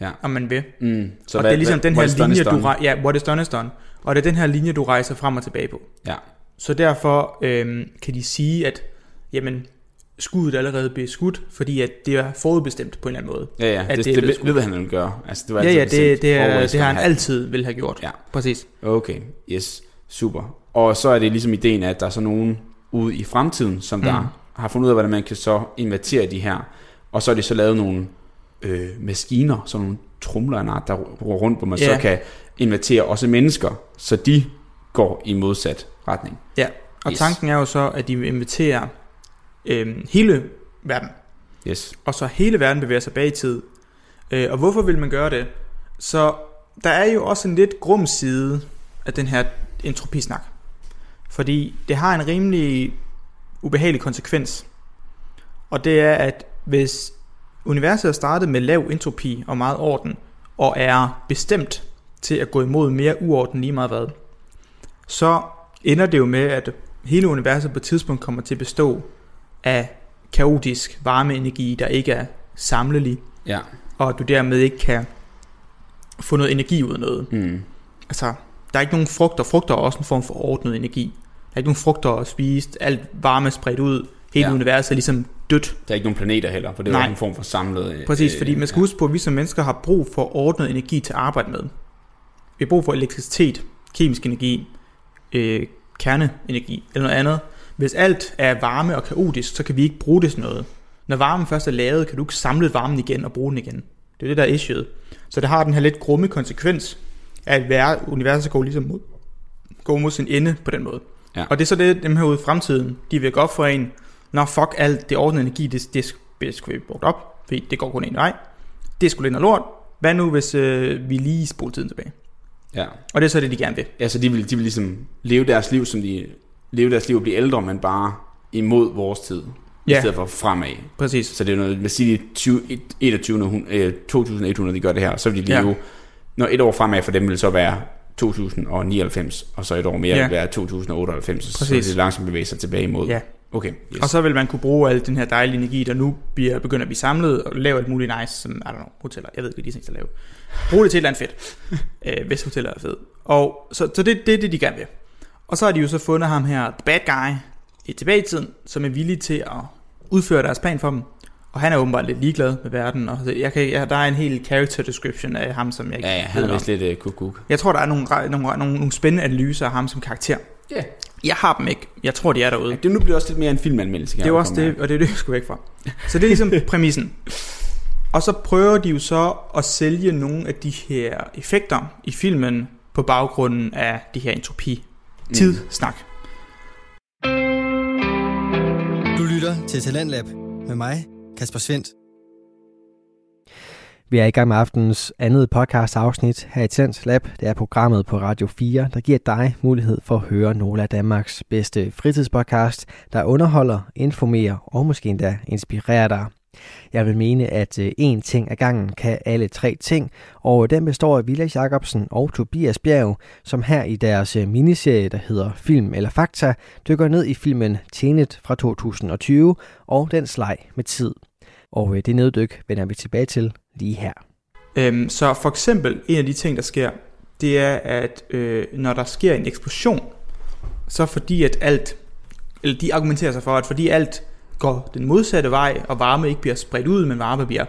Ja. om man vil. Mm. Så og det er ligesom den her linje, du rejser, ja, what is done is done. Og det er den her linje, du rejser frem og tilbage på. Ja. Så derfor øhm, kan de sige, at jamen, skuddet er allerede blevet skudt, fordi at det er forudbestemt på en eller anden måde. Ja, ja, at det, det det, ved han, vil gøre. Altså, det var Ja, ja, det, det, er, det har han altid vil have gjort. Ja. Præcis. Okay, yes, super. Og så er det ligesom ideen, at der er så nogen ude i fremtiden, som der Mm. har fundet ud af, hvordan man kan så invertere de her. Og så er det så lavet nogle øh, maskiner, sådan nogle trumler, en art, der ruller rundt, hvor man Ja. så kan invertere også mennesker, så de går i modsat retning. Ja, og Yes. tanken er jo så, at de vil invitere øhm, hele verden. Yes. Og så hele verden bevæger sig bag i tid. Øh, og hvorfor vil man gøre det? Så der er jo også en lidt grum side af den her entropisnak. Fordi det har en rimelig ubehagelig konsekvens. Og det er, at hvis universet er startet med lav entropi og meget orden, og er bestemt til at gå imod mere uorden lige meget hvad, så ender det jo med, at hele universet på et tidspunkt kommer til at bestå af kaotisk varmeenergi, der ikke er samlelig, Ja. og du dermed ikke kan få noget energi ud af noget. Mm. Altså, der er ikke nogen frugter. Frugter er også en form for ordnet energi. Der er ikke nogen frugter at spise. Alt varme er spredt ud. Hele Ja. universet er ligesom dødt. Der er ikke nogen planeter heller, for det er Nej. jo en form for samlet... øh, Præcis, fordi man skal ja. huske på, at vi som mennesker har brug for ordnet energi til at arbejde med. Vi har brug for elektricitet, kemisk energi, øh, kerneenergi eller noget andet. Hvis alt er varme og kaotisk, så kan vi ikke bruge det til noget. Når varmen først er lavet, kan du ikke samle varmen igen og bruge den igen. Det er det, der er issueet. Så det har den her lidt grumme konsekvens, at hver universet går ligesom mod, går mod sin ende på den måde. Ja. Og det er så det, dem her ude i fremtiden, de vil gå op for en, når fuck alt det ordnede energi, det, det, det vi brugt op, fordi det går kun en vej. Det skulle ind og lort, hvad nu hvis øh, vi lige spoler tiden tilbage? Ja. Og det er så det, de gerne vil. Altså, de vil, de vil ligesom leve deres liv, som de leve deres liv og blive ældre, men bare imod vores tid. Ja. I stedet for fremad. Præcis. Så det er noget, lad os sige, 20, 21, hun- øh, 2100, de gør det her, så vil de leve, Ja. Når et år fremad for dem vil så være 2099, og så et år mere Ja. vil være 2098, så Præcis. vil det langsomt bevæge sig tilbage imod. Ja. Okay, yes. Og så vil man kunne bruge al den her dejlige energi, der nu bliver, begynder at blive samlet, og lave alt muligt nice, som, I don't know, hoteller. Jeg ved ikke, hvad de tænker at lave. Brug det til et eller andet fedt, øh, hvis hoteller er fedt. Og så, så det, det er det, de gerne vil. Og så har de jo så fundet ham her, the bad guy, i tilbage i tiden, som er villig til at udføre deres plan for dem. Og han er åbenbart lidt ligeglad med verden. Og jeg kan, jeg, der er en hel character description af ham, som jeg ikke Ja, ja, han ved er vist lidt uh, kuk-kuk. Jeg tror, der er nogle, nogle, nogle, nogle spændende analyser af ham som karakter. Ja. Jeg har dem ikke. Jeg tror, de er derude. Ja, det nu bliver også lidt mere en filmanmeldelse. kan Det er også det, og det er det, jeg skulle væk fra. Så det er ligesom præmissen. Og så prøver de jo så at sælge nogle af de her effekter i filmen på baggrunden af de her entropi tid snak. Du lytter til Talentlab med mig, Kasper Svendt. Vi er i gang med aftenens andet podcast afsnit her i Tens Lab. Det er programmet på Radio 4, der giver dig mulighed for at høre nogle af Danmarks bedste fritidspodcast, der underholder, informerer og måske endda inspirerer dig. Jeg vil mene, at øh, én ting ad gangen kan alle tre ting, og øh, den består af Vilas Jacobsen og Tobias Bjerg, som her i deres øh, miniserie, der hedder Film eller Fakta, dykker ned i filmen Tenet fra 2020 og den leg med tid. Og det neddyk vender vi tilbage til lige her. Øhm, så for eksempel, en af de ting, der sker, det er, at øh, når der sker en eksplosion, så fordi at alt, eller de argumenterer sig for, at fordi alt går den modsatte vej, og varme ikke bliver spredt ud, men varme bliver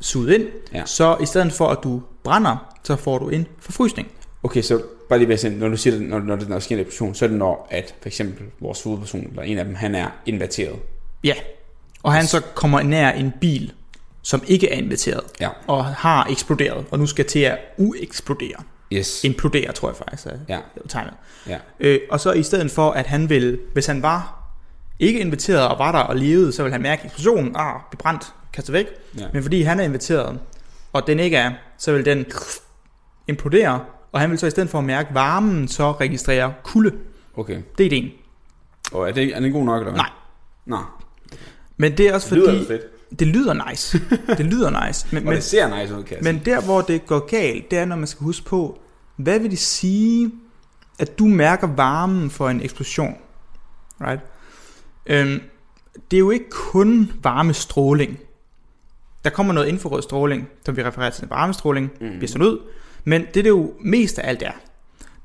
suget ind, Ja. så i stedet for at du brænder, så får du en forfrysning. Okay, så bare lige ved at når du siger, når, når, når der sker en eksplosion, så er det når, at for eksempel vores hovedperson, eller en af dem, han er inverteret. Ja. Og han så kommer nær en bil, som ikke er inviteret, Ja. og har eksploderet, og nu skal til at ueksplodere. Yes. Implodere, tror jeg faktisk er Ja. tegnet. Ja. Øh, og så i stedet for, at han vil, hvis han var ikke inviteret og var der og levede, så vil han mærke eksplosionen, ah, blive brændt, kastet væk. Ja. Men fordi han er inviteret, og den ikke er, så vil den implodere, og han vil så i stedet for at mærke varmen, så registrere kulde. Okay. Det er ideen. Og er det, er det god nok, eller hvad? Nej. Nå. Men det er også Det lyder fordi, fedt. det lyder nice. Det lyder nice. Men, Og men, det ser nice ud, kan men der, hvor det går galt, det er, når man skal huske på, hvad vil det sige, at du mærker varmen for en eksplosion? Right? Øhm, det er jo ikke kun varmestråling. Der kommer noget infrarød stråling, som vi refererer til varmestråling, mm. bliver sådan ud. Men det, det jo mest af alt er,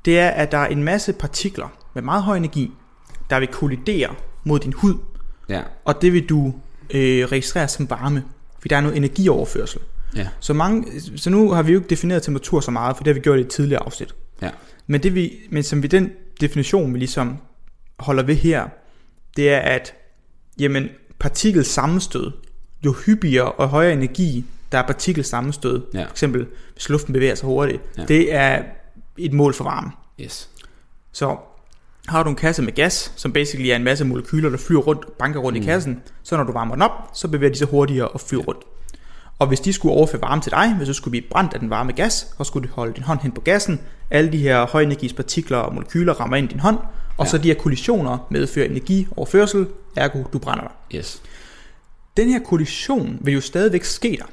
det er, at der er en masse partikler med meget høj energi, der vil kollidere mod din hud, Ja. og det vil du øh, registrere som varme, fordi der er noget energioverførsel. Ja. Så, mange, så nu har vi jo ikke defineret temperatur så meget, for det har vi gjort i et tidligere afsnit. Ja. Men, det vi, men som vi den definition, vi ligesom holder ved her, det er, at jamen, partikels sammenstød, jo hyppigere og højere energi, der er partikels sammenstød, Ja. for eksempel hvis luften bevæger sig hurtigt, Ja. det er et mål for varme. Yes. Så har du en kasse med gas, som basically er en masse molekyler, der flyver rundt, banker rundt mm. i kassen, så når du varmer den op, så bevæger de sig hurtigere og flyver rundt. Og hvis de skulle overføre varme til dig, hvis du skulle blive brændt af den varme gas, så skulle du holde din hånd hen på gassen, alle de her højenergispartikler og molekyler rammer ind i din hånd, og ja. så de her kollisioner medfører energioverførsel, ergo du brænder dig. Yes. Den her kollision vil jo stadigvæk ske der.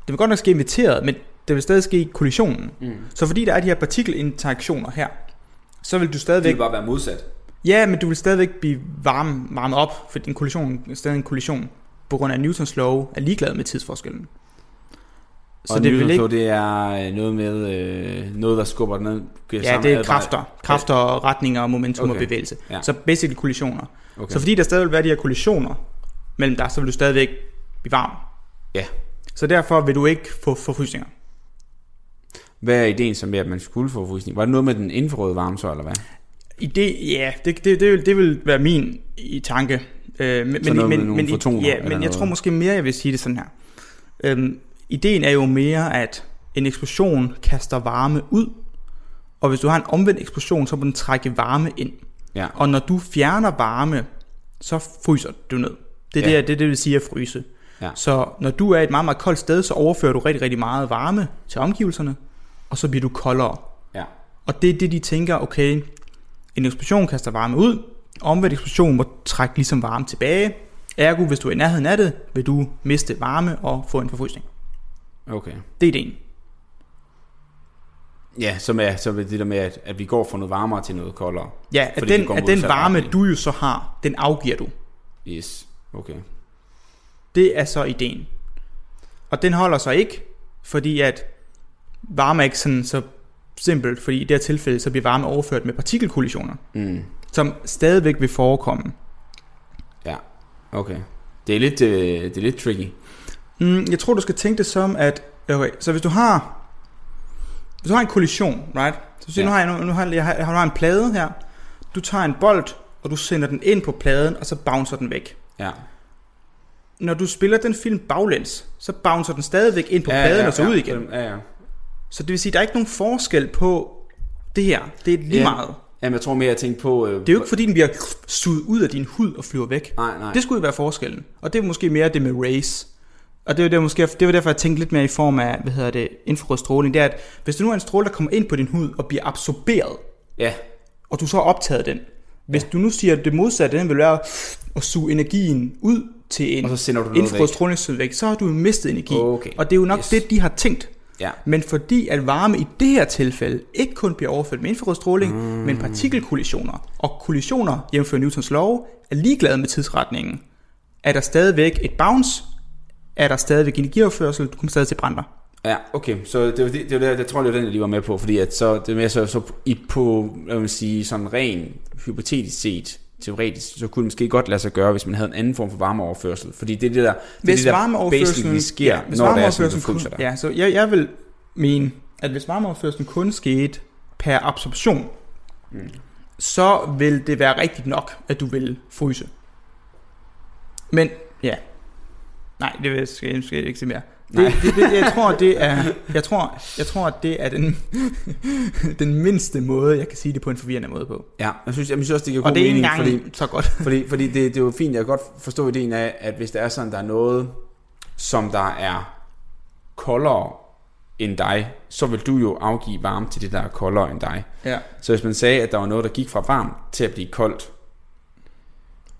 Det vil godt nok ske inviteret, men det vil stadig ske i kollisionen. Mm. Så fordi der er de her partikelinteraktioner her, så vil du Det stadigvæk... vil bare være modsat. Ja, men du vil stadigvæk blive varme, varmet op, for din kollision er stadig en kollision. På grund af Newtons lov er ligeglad med tidsforskellen. Så og det, vil ikke... det er øh, noget med øh, noget, der skubber den ned. Ja, samme det er kræfter. Kræfter og retninger og momentum Okay. og bevægelse. Ja. Så basically kollisioner. Okay. Så fordi der stadig vil være de her kollisioner mellem dig, så vil du stadigvæk blive varm. Ja. Så derfor vil du ikke få forfrysninger. Hvad er ideen som med, at man skulle få frysning? Var det noget med den infrarøde varme så, eller hvad? I det, ja, det, det, det, vil, det vil være min i tanke. Øh, men, Så noget med men, nogle men, fotoner ja, men jeg noget? tror måske mere, jeg vil sige det sådan her. Øhm, ideen er jo mere, at en eksplosion kaster varme ud, og hvis du har en omvendt eksplosion, så må den trække varme ind. Ja. Og når du fjerner varme, så fryser du ned. Det er, Ja. det, det, det vil sige at fryse. Ja. Så når du er et meget, meget koldt sted, så overfører du rigtig, rigtig meget varme til omgivelserne, og så bliver du koldere. Ja. Og det er det, de tænker, okay, en eksplosion kaster varme ud, omvendt eksplosion må trække ligesom varme tilbage. Ergo, hvis du er i nærheden af det, vil du miste varme og få en forfrysning. Okay. Det er ideen. Ja, som er, så er det der med, at, at vi går fra noget varmere til noget koldere. Ja, at den, at den varme, du jo så har, den afgiver du. Yes, okay. Det er så ideen. Og den holder sig ikke, fordi at varme er ikke sådan så simpelt, fordi i det her tilfælde, så bliver varme overført med partikelkollisioner, Mm. som stadigvæk vil forekomme. Ja, okay. Det er lidt, øh, det er lidt tricky. Mm, jeg tror, du skal tænke det som, at okay, så hvis du har hvis du har en kollision, right? Så siger, Ja. nu, har jeg, nu, nu, har, jeg, har, jeg har en plade her. Du tager en bold, og du sender den ind på pladen, og så bouncer den væk. Ja. Når du spiller den film baglæns, så bouncer den stadigvæk ind på ja, pladen ja, og så ja, ud igen. Ja, ja. Så det vil sige, der er ikke nogen forskel på det her. Det er lige Ja. meget. Jamen, jeg tror mere, jeg tænker på... Øh, Det er jo ikke fordi, den bliver suget ud af din hud og flyver væk. Nej, nej. Det skulle jo være forskellen. Og det er måske mere det med race. Og det var, det, måske, det var derfor, jeg tænkte lidt mere i form af, hvad hedder det, infrarød stråling. Det er, at hvis det nu er en stråle, der kommer ind på din hud og bliver absorberet, Ja, og du så har optaget den. Hvis du nu siger, at det modsatte, den vil være at suge energien ud til en Og så du infrarød væk. stråling væk, så har du mistet energi. Okay. Og det er jo nok Yes. det, de har tænkt. ja. Men fordi at varme i det her tilfælde ikke kun bliver overført med infrarød stråling, mm. men partikelkollisioner. Og kollisioner, jævnfør Newtons lov, er ligeglade med tidsretningen. Er der stadigvæk et bounce, er der stadigvæk energioverførsel, du kommer stadig til brænder. Ja, okay. Så det var det, det, var det jeg tror, det var den, jeg lige var med på, fordi at så, det mere så, så i, på, lad mig sige, sådan ren hypotetisk set, teoretisk, så kunne det måske godt lade sig gøre, hvis man havde en anden form for varmeoverførsel. Fordi det er det der, det, er Hvis det, der varmeoverførselen basically sker, ja, hvis når der er sådan, kun, dig. Ja, så jeg, jeg vil mene, at hvis varmeoverførselen kun skete per absorption, mm. så vil det være rigtigt nok, at du vil fryse. Men ja, nej, det vil, skal, jeg- skal ikke sige mere. Det, det, det, jeg tror, det er, jeg tror, jeg tror, det er den, den mindste måde, jeg kan sige det på en forvirrende måde på. Ja, jeg synes, jeg synes også, det giver Og god det er ikke mening, engang fordi, så godt. fordi, fordi det, det er jo fint, jeg kan godt forstå ideen af, at hvis der er sådan, der er noget, som der er koldere end dig, så vil du jo afgive varme til det, der er koldere end dig. Ja. Så hvis man sagde, at der var noget, der gik fra varmt til at blive koldt,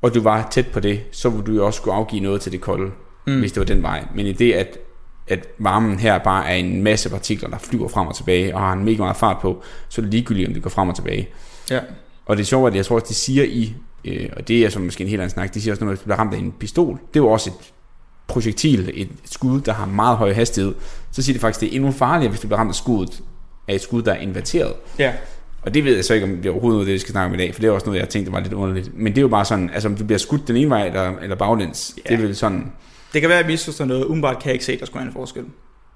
og du var tæt på det, så ville du jo også skulle afgive noget til det kolde, mm. hvis det var den vej. Men i det, at, at varmen her bare er en masse partikler, der flyver frem og tilbage, og har en mega meget fart på, så er det ligegyldigt, om det går frem og tilbage. Ja. Og det er sjovt, at jeg tror også, de siger i, øh, og det er så måske en helt anden snak, de siger også, når man bliver ramt af en pistol, det er jo også et projektil, et skud, der har meget høj hastighed, så siger de faktisk, det er endnu farligere, hvis du bliver ramt af skuddet, af et skud, der er inverteret. Ja. Og det ved jeg så ikke, om det er overhovedet det vi skal snakke om i dag, for det er også noget, jeg tænkte var lidt underligt. Men det er jo bare sådan, altså om du bliver skudt den ene vej, eller, eller baglæns, Ja. det er vel sådan, Det kan være, at jeg misforstår noget. Umiddelbart kan jeg ikke se, at der skulle være en forskel.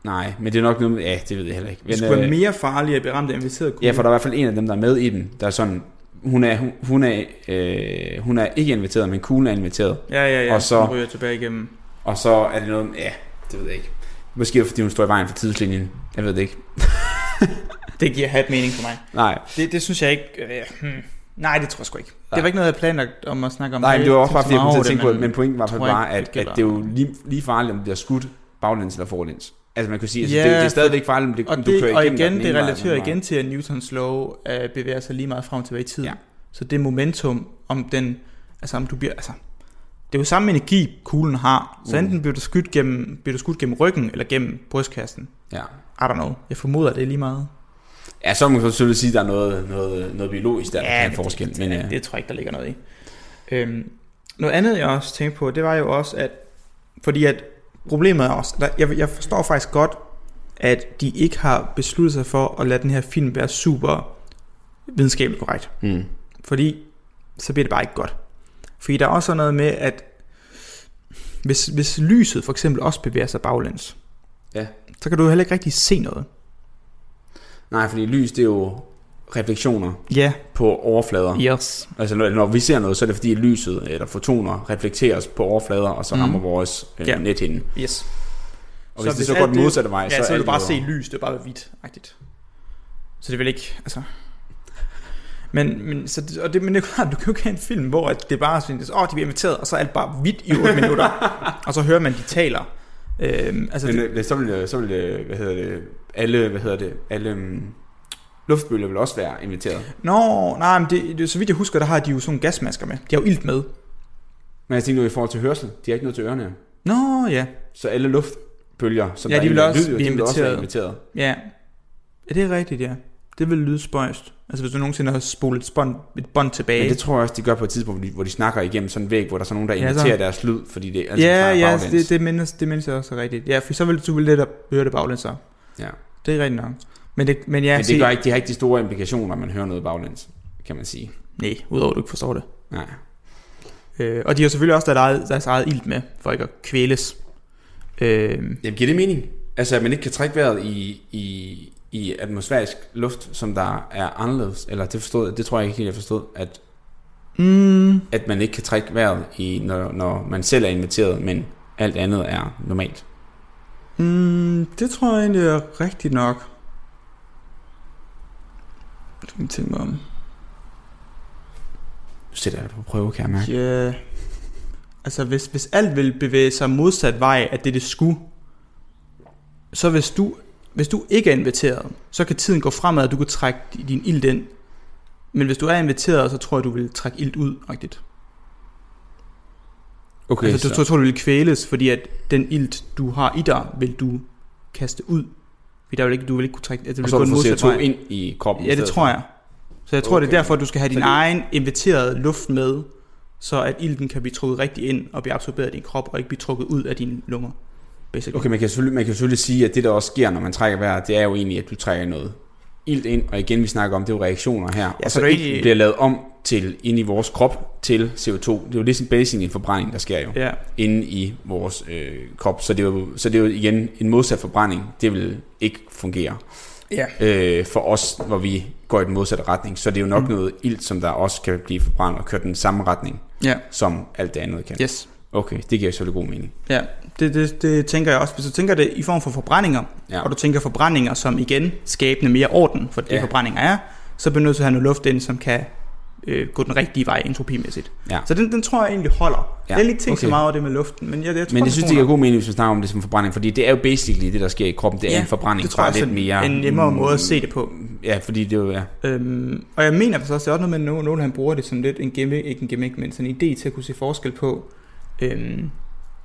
nej, men det er nok noget, med- ja, det ved jeg heller ikke. Det Men, skulle være øh, mere farligt at blive ramt af inverteret kugle. Ja, for der er i hvert fald en af dem, der er med i den, der er sådan, hun er, hun, hun er, øh, hun er ikke inviteret, men kuglen er inviteret. Ja, ja, ja. Og så- ryger jeg tilbage igennem. Og så er det noget, ja, det ved jeg ikke. Måske er det, fordi hun står i vejen for tidslinjen. Jeg ved det ikke. Det giver hat mening for mig. Nej, Det, det synes jeg ikke... Øh, hmm. Nej, det tror jeg sgu ikke. Nej. Det var ikke noget, jeg planlagt om at snakke om. Nej, men det var også bare, fordi jeg kom til at tænke på det, men- pointen var tror bare, at, det at det er jo lige, lige farligt, om det bliver skudt baglæns eller forlæns. Altså man kan sige, altså, Ja, det, det er stadigvæk farligt, om, det, Og, om du det, kører og igennem igen, den det relaterer igen til, at Newtons lov uh, bevæger sig lige meget frem og tilbage i tid. Ja. Så det momentum, om den... Altså om du bliver... Altså, det er jo samme energi, kuglen har. Så Mm. enten bliver du skudt gennem, bliver du skudt gennem ryggen, eller gennem brystkassen. Ja. I don't know. Jeg formoder, det er lige meget. Ja, så må man selvfølgelig sige, at der er noget, noget, noget biologisk der, der kan have en forskel. Det, Men, det, øh, det tror jeg ikke, der ligger noget i. Øhm, noget andet, jeg også tænkte på, det var jo også, at... Fordi at problemet er også... Der, jeg, jeg forstår faktisk godt, at de ikke har besluttet sig for at lade den her film være super videnskabeligt korrekt. mm, Fordi så bliver det bare ikke godt. Fordi der er også noget med, at hvis, hvis lyset for eksempel også bevæger sig baglæns, Ja. så kan du heller ikke rigtig se noget. Nej, fordi lys, det er jo refleksioner Ja, på overflader. yes. Altså når, vi ser noget, så er det fordi lyset eller fotoner reflekteres på overflader, og så Mm. rammer vores øh, Ja. nethinde. yes. Og hvis det hvis så alt går den det- modsatte vej, Ja, så, så, så vil du bare se lys, det er bare hvidt-agtigt. Så det vil ikke, altså... Men, men, så, det- og det, men det er klart, du kan jo ikke have en film, hvor at det bare sådan, åh, de bliver inviteret, og så er alt bare hvidt i 8 minutter. og så hører man, de taler. Øhm, altså, Men det, øh, så vil, så vil hvad hedder det, alle, hvad hedder det, alle um, luftbølger vil også være inviteret. nå, nej, men det, det, så vidt jeg husker, der har de jo sådan gasmasker med. De har jo ilt med. Men jeg tænker nu i forhold til hørsel, de har ikke noget til ørerne. Nå, ja. Så alle luftbølger, som Ja, der de vil er også lyd, blive de vil også være inviteret. inviteret. Ja. Ja, det er rigtigt, ja. Det vil lyde spøjst. Altså, hvis du nogensinde har spolet et bånd, et bånd tilbage. Men det tror jeg også, de gør på et tidspunkt, hvor de, hvor de snakker igennem sådan en væg, hvor der er så nogen, der Ja, så- inviterer deres lyd, fordi det altså ja, snakker ja, baglæns. det, det, mindes, det mindes jeg også er rigtigt. Ja, for så vil du vil lidt høre det baglæns så. Ja. Det er rigtigt nok. Men, det, men ja, Men det, gør ikke, det har ikke de store implikationer, når man hører noget baglæns, kan man sige. Nej, udover at du ikke forstår det. Nej. Øh, og de har selvfølgelig også deres eget, deres eget ilt med, for ikke at kvæles. Øh, Jamen, giver det mening? Altså, at man ikke kan trække vejret i, i, i atmosfærisk luft, som der er anderledes? Eller det forstod, det tror jeg ikke helt, jeg forstod, at, mm, at man ikke kan trække vejret, i, når, når man selv er inviteret, men alt andet er normalt. mm, det tror jeg egentlig er rigtigt nok. Jeg skal lige tænke mig om. Nu sætter jeg det på prøve, kan jeg mærke. Ja, altså hvis, hvis alt vil bevæge sig modsat vej af det, det skulle, så hvis du, hvis du ikke er inviteret, så kan tiden gå fremad, og du kan trække din ild ind. Men hvis du er inviteret, så tror jeg, du vil trække ild ud, rigtigt. Okay, altså, du så, tror, du vil kvæles, fordi at den ilt, du har i dig, vil du kaste ud. Fordi der vil ikke, du vil ikke kunne trække, altså, det og vil så gå du får modsatte CO2 vej. ind i kroppen. Ja, det tror jeg. Så jeg tror, okay. det er derfor, du skal have din Fordi- egen inviterede luft med, så at ilten kan blive trukket rigtig ind og blive absorberet i din krop, og ikke blive trukket ud af dine lunger. Basically. Okay, man kan, selvfølgelig, man kan selvfølgelig sige, at det der også sker, når man trækker vejret, det er jo egentlig, at du trækker noget ilt ind, og igen, vi snakker om, det er jo reaktioner her, Ja, og så så egentlig- bliver lavet om til, ind i vores krop, til CO2. Det er jo ligesom basically en forbrænding, der sker jo, Ja, inde i vores øh, krop, så det, er jo, så det er jo igen en modsat forbrænding, det vil ikke fungere ja. øh, for os, hvor vi går i den modsatte retning, så det er jo nok mm. noget ilt, som der også kan blive forbrændt og køre den samme retning, Ja, som alt det andet kan. yes. Okay, det giver selvfølgelig god mening. Ja, det, det, det tænker jeg også. Hvis du tænker det i form for forbrændinger, Ja. og du tænker forbrændinger som igen skabende mere orden, for det Ja. forbrændinger er, så bliver du nødt til at have noget luft ind, som kan øh, gå den rigtige vej entropimæssigt. Ja. Så den, den tror jeg egentlig holder. Ja. Jeg har lige tænkt okay. så meget over det med luften, men jeg, jeg tror, Men jeg synes, det giver god mening, hvis vi snakker om det som forbrænding, fordi det er jo basically det, der sker i kroppen. Det er Ja, en forbrænding det tror jeg lidt er mere... en nemmere måde at se det på. Ja, fordi det er jo... Ja. Øhm, og jeg mener faktisk også, det er også noget med, at nogen han bruger det som lidt en gimmick, ikke en gimmick, men sådan en idé til at kunne se forskel på, øhm,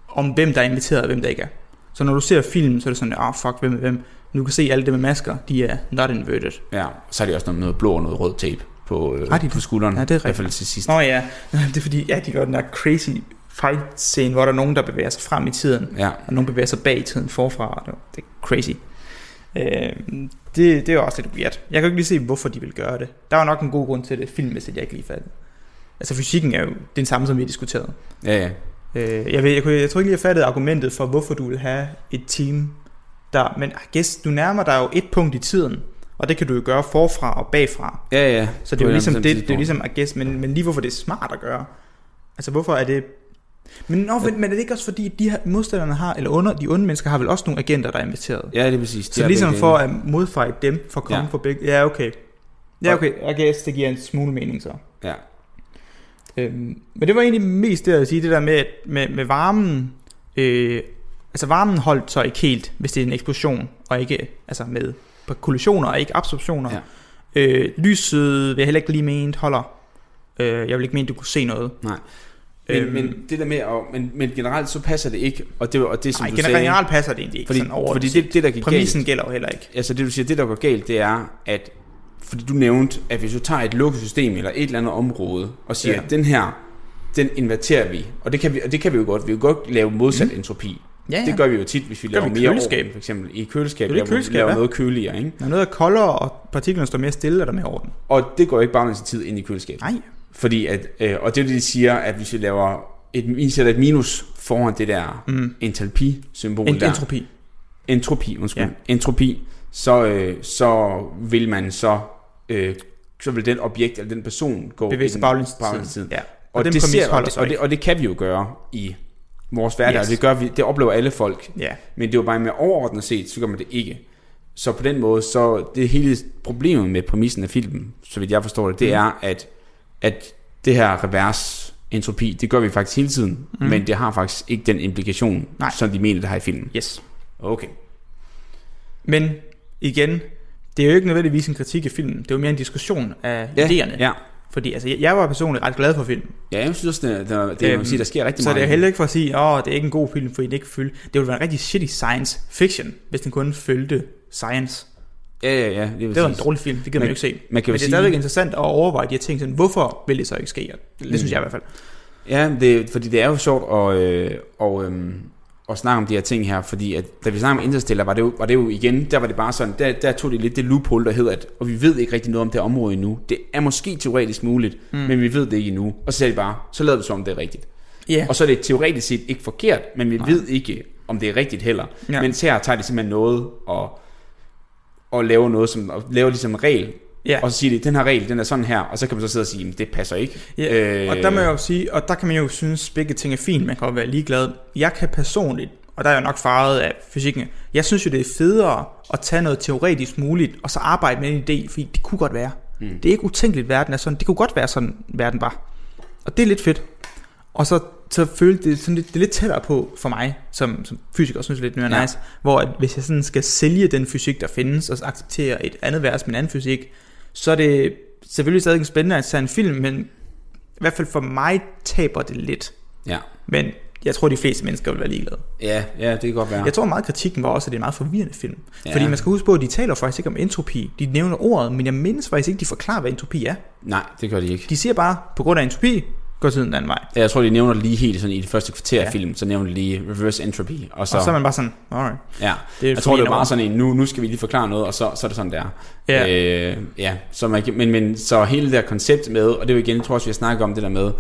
om hvem der er inviteret og hvem der ikke er. Så når du ser film, så er det sådan, ah oh, fuck, hvem er hvem? Nu kan se alle dem med masker, de er not inverted. ja, så er det også noget, noget blå og noget rød tape på, øh, Har de det? på skulderen. Ja, det er I hvert fald rigtigt. til sidst. Nå ja, det er fordi, ja, de gør den der crazy fight scene, hvor der er nogen, der bevæger sig frem i tiden, Ja, og nogen bevæger sig bag i tiden forfra, det det er crazy. Øh, det, det er også lidt weird. Jeg kan ikke lige se, hvorfor de vil gøre det. Der var nok en god grund til det, filmmæssigt, jeg ikke lige fandt. Altså fysikken er jo den samme, som vi har diskuteret. ja, ja. Øh, jeg, ved, jeg, kunne, jeg tror ikke lige, jeg fattede argumentet for, hvorfor du vil have et team, der, men I guess, du nærmer dig jo et punkt i tiden, og det kan du jo gøre forfra og bagfra. Ja, ja. Så det er jo ligesom, det, det er jo ligesom I guess, men, men lige hvorfor det er smart at gøre. Altså hvorfor er det... Men, nå, men, men er det ikke også fordi, de her modstanderne har, eller under, de onde mennesker har vel også nogle agenter, der er inviteret? Ja, det er præcis. De så ligesom for at modfight dem, for at komme Ja. ja. for begge... Ja, okay. Ja, okay. I guess, det giver en smule mening så. Ja. Øhm, men det var egentlig mest det at sige, det der med, med, med varmen. Øh, altså varmen holdt så ikke helt, hvis det er en eksplosion, og ikke altså med på kollisioner og ikke absorptioner. Ja. Øh, lyset vil jeg heller ikke lige ment holder. Øh, jeg vil ikke mene, du kunne se noget. Nej. Men, Øhm. men det der med, at, men, men generelt så passer det ikke, og det, og det som Nej, du generelt passer det egentlig ikke fordi, sådan over. fordi det, det, der gik Præmissen galt, gælder jo heller ikke. altså det du siger, det der går galt, det er, at fordi du nævnte, at hvis du tager et lukket system eller et eller andet område, og siger, Ja. at den her, den inverterer vi, og det kan vi, og det kan vi jo godt, vi kan godt lave modsat mm. entropi. Ja, Det gør vi jo tit, hvis vi Gør laver vi mere køleskab. for eksempel i køleskab, Det er laver, det køleskab, laver ja. noget køligere, ikke? Når noget er koldere, og partiklerne står mere stille, er der mere orden. Og det går ikke bare med sin tid ind i køleskabet. Nej. Fordi at, øh, og det er det, de siger, at hvis vi laver et, vi sætter et minus foran det der Mm. entalpi-symbol En, der, entropi. entropi, undskyld, Ja. ja. entropi, så, øh, så vil man så, øh, så vil den objekt eller den person gå Bevæge sig baglæns til tiden. Ja. Og, den det, ser, og, det, og, det, og det kan vi jo gøre i vores hverdag, yes. det, gør vi, det oplever alle folk, Ja. men det er jo bare med overordnet set, så gør man det ikke. Så på den måde, så det hele problemet med præmissen af filmen, så vidt jeg forstår det, det Mm. er, at, at det her revers entropi, det gør vi faktisk hele tiden, mm. men det har faktisk ikke den implikation, Nej. som de mener, det har i filmen. Yes. Okay. Men igen, det er jo ikke nødvendigvis en kritik af filmen. Det er jo mere en diskussion af ja, idéerne. Ja. Fordi altså, jeg- var personligt ret glad for filmen. Ja, jeg synes også, det, det, det, Øhm, sige, der sker rigtig så meget. det er heller ikke for at sige, at det er ikke en god film, fordi den ikke følger. Det ville være en rigtig shitty science fiction, hvis den kun følgte science. Ja, ja, ja. Det, Det var en dårlig film, det kan man, Man- jo ikke se. man kan Men det er sige- stadigvæk interessant at overveje de her ting, sådan, hvorfor vil det så ikke ske? Det Mm. synes jeg i hvert fald. Ja, det, fordi det er jo sjovt at, øh, og, øhm, at snakke om de her ting her, fordi at, da vi snakkede om Interstellar, var det, jo, var det jo igen, der var det bare sådan, der, der tog det lidt det loophole, der hed, at, og vi ved ikke rigtig noget om det område endnu. Det er måske teoretisk muligt, mm. men vi ved det ikke endnu. Og så sagde de bare, så lader vi som om det er rigtigt. Ja, Og så er det teoretisk set ikke forkert, men vi Nej. ved ikke, om det er rigtigt heller. Ja. Ja. Men her tager de simpelthen noget og, og laver noget, som og laver ligesom en regel, ja. og så siger de, den her regel, den er sådan her, og så kan man så sidde og sige, "Men det passer ikke. Ja, øh, og der må jeg jo sige, og der kan man jo synes, begge ting er fint, man kan jo være ligeglad. Jeg kan personligt, og der er jeg nok faret af fysikken, jeg synes jo, det er federe at tage noget teoretisk muligt, og så arbejde med en idé, fordi det kunne godt være. Mm. Det er ikke utænkeligt, verden er sådan. Det kunne godt være sådan, verden var. Og det er lidt fedt. Og så, så følte det, sådan lidt, det er lidt tættere på for mig, som, som fysiker, synes jeg lidt mere Ja. nice, hvor at hvis jeg sådan skal sælge den fysik, der findes, og så acceptere et andet vers med en anden fysik, så er det selvfølgelig stadig en spændende at se en film, men i hvert fald for mig taber det lidt. Ja. Men jeg tror, de fleste mennesker vil være ligeglade. Ja, ja, det kan godt være. Jeg tror meget kritikken var også, at det er en meget forvirrende film. Ja. Fordi man skal huske på, at de taler faktisk ikke om entropi. De nævner ordet, men jeg mindes faktisk ikke, de forklarer, hvad entropi er. Nej, det gør de ikke. De siger bare, på grund af entropi, går tiden den anden vej. Ja, Jeg tror, de nævner det lige helt sådan i det første kvarter Ja. af filmen, så nævner de lige reverse entropy. Og så, Og så er man bare sådan, alright. ja. Det er jeg tror, det er bare sådan en, nu, nu skal vi lige forklare noget, og så, så er det sådan, der. Ja. Øh, ja. Så man, men, men så hele det der koncept med, og det er jo igen, jeg tror også, vi har snakket om det der med,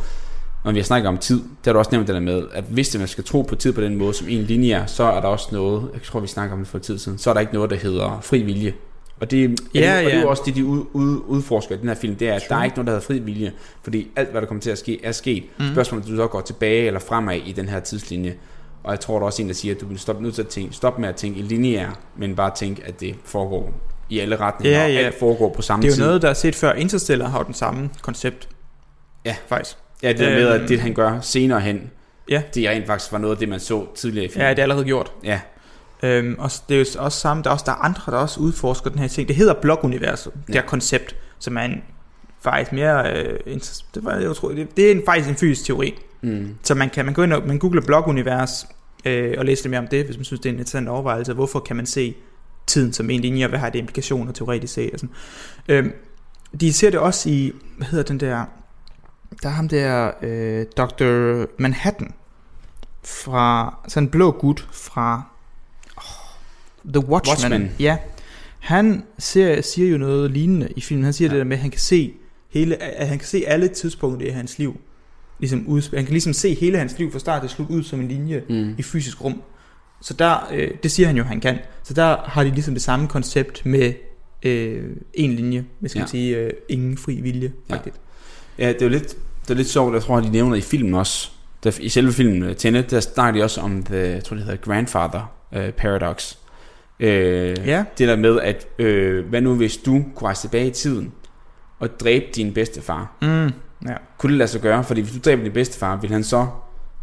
når vi har snakket om tid, der har du også nævnt det der med, at hvis man skal tro på tid på den måde, som en linje er, så er der også noget, jeg tror, vi snakker om det for tid siden, så er der ikke noget, der hedder fri vilje. Og det, Ja, og det, og det er ja. jo også det, de ud, ud, udforsker i den her film, det er, at der er ikke noget, der hedder fri vilje, fordi alt, hvad der kommer til at ske, er sket. Mm. Spørgsmålet er, om du så går tilbage eller fremad i den her tidslinje. Og jeg tror, der er også en, der siger, at du vil stoppe nødt til at tænke, stop med at tænke lineær, men bare tænke, at det foregår i alle retninger, Ja, og ja. alt foregår på samme Det er tid. jo noget, der er set før. Interstellar har jo den samme koncept. Ja. Faktisk. Ja, det der med, Øhm, at det han gør senere hen, Ja. det rent faktisk var noget af det, man så tidligere i filmen. Ja, det er allerede gjort. ja. Øhm, og det er jo også samme, der er også der er andre, der også udforsker den her ting. Det hedder blokuniverset, det her Ja. koncept, som er en faktisk mere, øh, det, var, jeg tror, det, det er en, faktisk en fysisk teori. Mm. Så man kan man gå ind og man googler blokunivers øh, og læse lidt mere om det, hvis man synes, det er en interessant overvejelse. Hvorfor kan man se tiden som en linje, og hvad har det implikationer teoretisk set? Og sådan. Øhm, de ser det også i, hvad hedder den der, der er ham der, øh, Dr. Manhattan, fra, sådan en blå gut fra The Watchmen. Watchmen. Ja, han ser, siger jo noget lignende i filmen. Han siger ja. Det der med, at han kan se hele, at han kan se alle tidspunkter i hans liv. Ligesom ud, han kan ligesom se hele hans liv fra start til slut ud som en linje Mm. i fysisk rum. Så der, øh, det siger han jo, han kan. Så der har de ligesom det samme koncept med øh, en linje, man Ja. ja. sige øh, ingen fri vilje. Ja. Faktisk. Ja, det er jo lidt, det er lidt sjovt, jeg tror, de nævner i filmen også. Der, I selve filmen øh, Tenet, der snakker de også om, the, jeg tror det hedder Grandfather uh, Paradox. Øh, Ja. Det der med, at øh, hvad nu hvis du kunne rejse tilbage i tiden og dræbe din bedstefar? Mm. Ja. Kunne det lade sig gøre? Fordi hvis du dræber din bedstefar, vil han så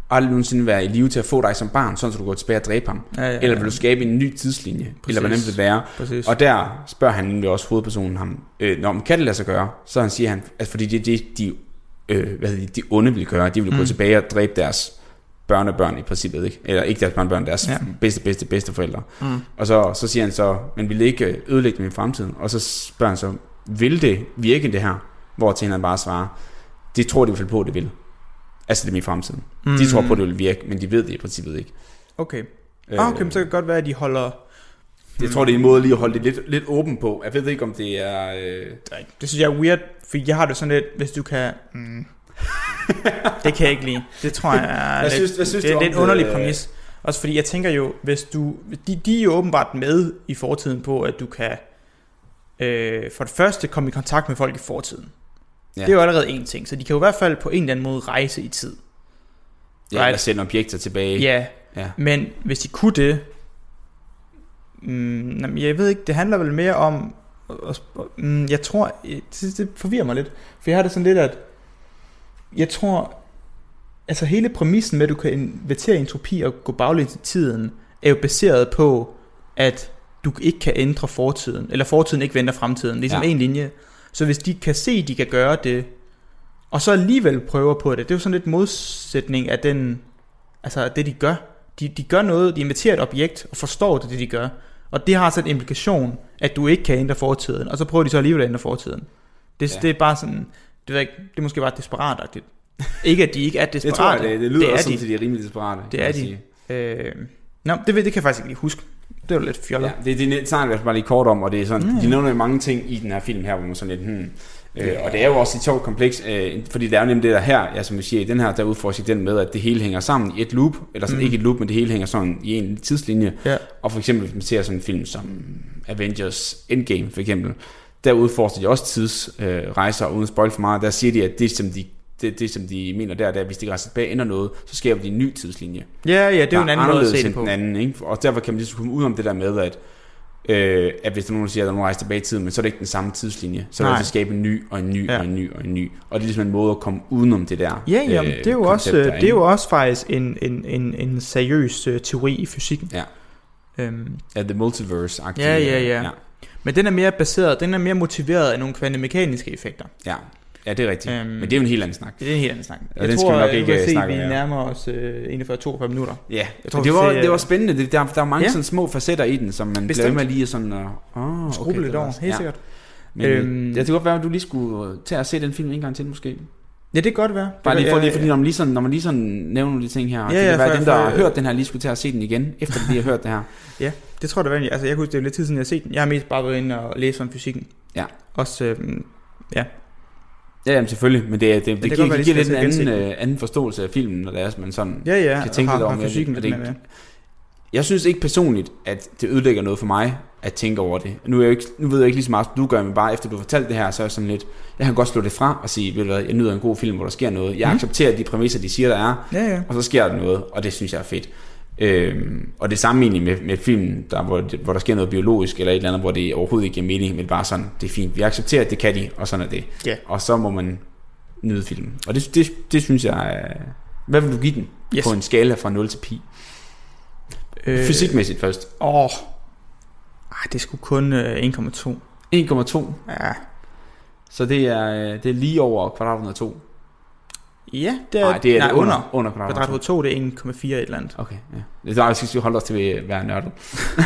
aldrig nogensinde være i live til at få dig som barn, sådan så du går tilbage og dræber ham? Ja, ja, Eller vil du skabe en ny tidslinje? Præcis. Eller hvordan vil det være? Præcis. Og der spørger han nemlig også hovedpersonen ham, øh, når man kan det lade sig gøre, så han siger han, at fordi det er det, de, øh, hvad hedder det, de onde vil gøre, de vil mm. gå tilbage og dræbe deres børnebørn i princippet, ikke? Eller ikke deres børnebørn, deres Ja. bedste, bedste, bedste forældre. Mm. Og så, så siger han så, men vil ikke øh, ødelægge dem i fremtiden? Og så spørger han så, vil det virke det her? Hvor til han bare svarer, det tror de i hvert fald på, det vil. Altså det er i fremtiden. Mm. De tror på, det vil virke, men de ved det i princippet ikke. Okay. Øh, Ah, okay, men så kan det godt være, at de holder... Jeg tror, det er en måde lige at holde det lidt, lidt åben på. Jeg ved ikke, om det er... Øh... Det synes jeg er weird, for jeg har det sådan lidt, hvis du kan... Mm, det kan jeg ikke lide. Det tror jeg er Hvad lidt, synes- hvad synes det, du det er en underlig det? præmis. Også fordi jeg tænker jo, hvis du... De, de er jo åbenbart med i fortiden på, at du kan... Øh, for det første komme i kontakt med folk i fortiden. Ja. Det er jo allerede en ting. Så de kan jo i hvert fald på en eller anden måde rejse i tid. Ja, Right. eller sende objekter tilbage. Ja, ja. men hvis de kunne det, Mm, jeg ved ikke, det handler vel mere om... Mm, jeg tror, det, det forvirrer mig lidt. For jeg har det sådan lidt, at... Jeg tror... Altså hele præmissen med, at du kan invitere entropi og gå baglæns i tiden, er jo baseret på, at du ikke kan ændre fortiden, eller fortiden ikke vender fremtiden, ligesom Ja. en linje. Så hvis de kan se, at de kan gøre det, og så alligevel prøver på det, det er jo sådan lidt modsætning af den, altså det de gør. De, de gør noget, de inviterer et objekt og forstår det, det de gør. Og det har så en implikation, at du ikke kan ændre fortiden, og så prøver de så alligevel at ændre fortiden. Det, ja. det er bare sådan, det, ved jeg ikke, det er måske bare desperatagtigt. Ikke at de ikke er Det desperate. tror jeg, det, det lyder det er også sådan, de. at de er rimelig desperate. Det er de. Øh, nå, det, ved- det kan jeg faktisk ikke lige huske. Det var lidt fjollet. Ja, det, det snakker jeg bare lige kort om, og det er sådan, Mm. de nævner jo mange ting i den her film her, hvor man sådan lidt, hmm, Øh, og det er jo også et sjovt kompleks, øh, fordi det er jo nemlig det der her, ja, som vi siger, i den her, der udforsker den med, at det hele hænger sammen i et loop, eller sådan mm. ikke et loop, men det hele hænger sådan i en tidslinje. Ja. Og for eksempel, hvis man ser sådan en film som Avengers Endgame for eksempel, der udforsker de også tidsrejser, øh, uden at spoil for meget, der siger de, at det som de det, det, som de mener der, det er, at hvis de rejser tilbage ender noget, så skaber de en ny tidslinje. Ja, ja, det er jo en anden måde at se det på. Den anden, ikke? Og derfor kan man lige så komme ud om det der med, at, øh, at hvis der er nogen, der siger, at der er nogen, rejser tilbage i tiden, men så er det ikke den samme tidslinje. Så er det at skabe en ny, og en ny, Ja. og en ny, og en ny. Og det er ligesom en måde at komme udenom det der Ja, ja, men det er jo også, der, det er jo også faktisk en, en, en, en seriøs uh, teori i fysikken. Ja. Øhm, Ja, the multiverse -agtige, Ja, ja, ja. ja. Men den er mere baseret, den er mere motiveret af nogle kvantemekaniske effekter. Ja, ja det er rigtigt. Øhm, men det er jo en helt anden snak. Det er en helt anden snak. Ja, Jeg den tror, skal vi nok jeg ikke, øh, se, snakke vi ja. nærmer os uh, 41-42 minutter. Ja, Jeg jeg tror, det, var, det var spændende. Det, der, der er mange Ja. ja. sådan små facetter i den, som man bliver Bestemt. med lige sådan... Uh, oh, Skruble okay, lidt det var over, helt ja. sikkert. Men øhm, Øhm, det kunne godt være, at du lige skulle øh, tage og se den film en gang til, måske. Ja, det kan godt være. Bare lige for lige, fordi når man lige sådan, når man lige sådan nævner nogle af de ting her, ja, det ja, kan være, for- at dem, der har hørt den her, lige skulle tage og se den igen, efter de har hørt det her. Ja, det tror jeg da egentlig. Altså, jeg kunne huske, det er lidt tid siden, jeg har set den. Jeg har mest bare været inde og læse om fysikken. Ja. Også, øhm, ja. Ja, jamen selvfølgelig, men det, det, det, kan det, giver, det giver lidt en anden, øh, anden forståelse af filmen, når det er, at man sådan Ja, ja, kan tænke og lidt har- over har det. fysikken det. med, ja. Jeg synes ikke personligt, at det ødelægger noget for mig at tænke over det. Nu, er jeg jo ikke, nu ved jeg ikke lige så meget, som du gør, men bare efter du har fortalt det her, så er jeg sådan lidt, jeg kan godt slå det fra og sige, ved du hvad, jeg nyder en god film, hvor der sker noget. Jeg Mhm. accepterer de præmisser, de siger, der er, Ja, ja. og så sker der noget, og det synes jeg er fedt. Øhm, og det samme egentlig med, med filmen, der, hvor, hvor der sker noget biologisk, eller et eller andet, hvor det overhovedet ikke giver mening, men bare sådan, det er fint. Vi accepterer, at det kan de, og sådan er det. Ja. Og så må man nyde filmen. Og det, det, det synes jeg er... Hvad vil du give den? Yes. På en skala fra 0 til pi? Øh, Fysikmæssigt først. Åh, ej, det sgu kun øh, 1,2. 1,2. Ja. Så det er, øh, det er lige over kvadrat 102. Ja, det er, Nej, det er nej, det under, under kvadrat Kvadrat 102. 2, det er 1,4 et eller andet. Okay, ja. Det er, vi skal holde os til at være nørdet.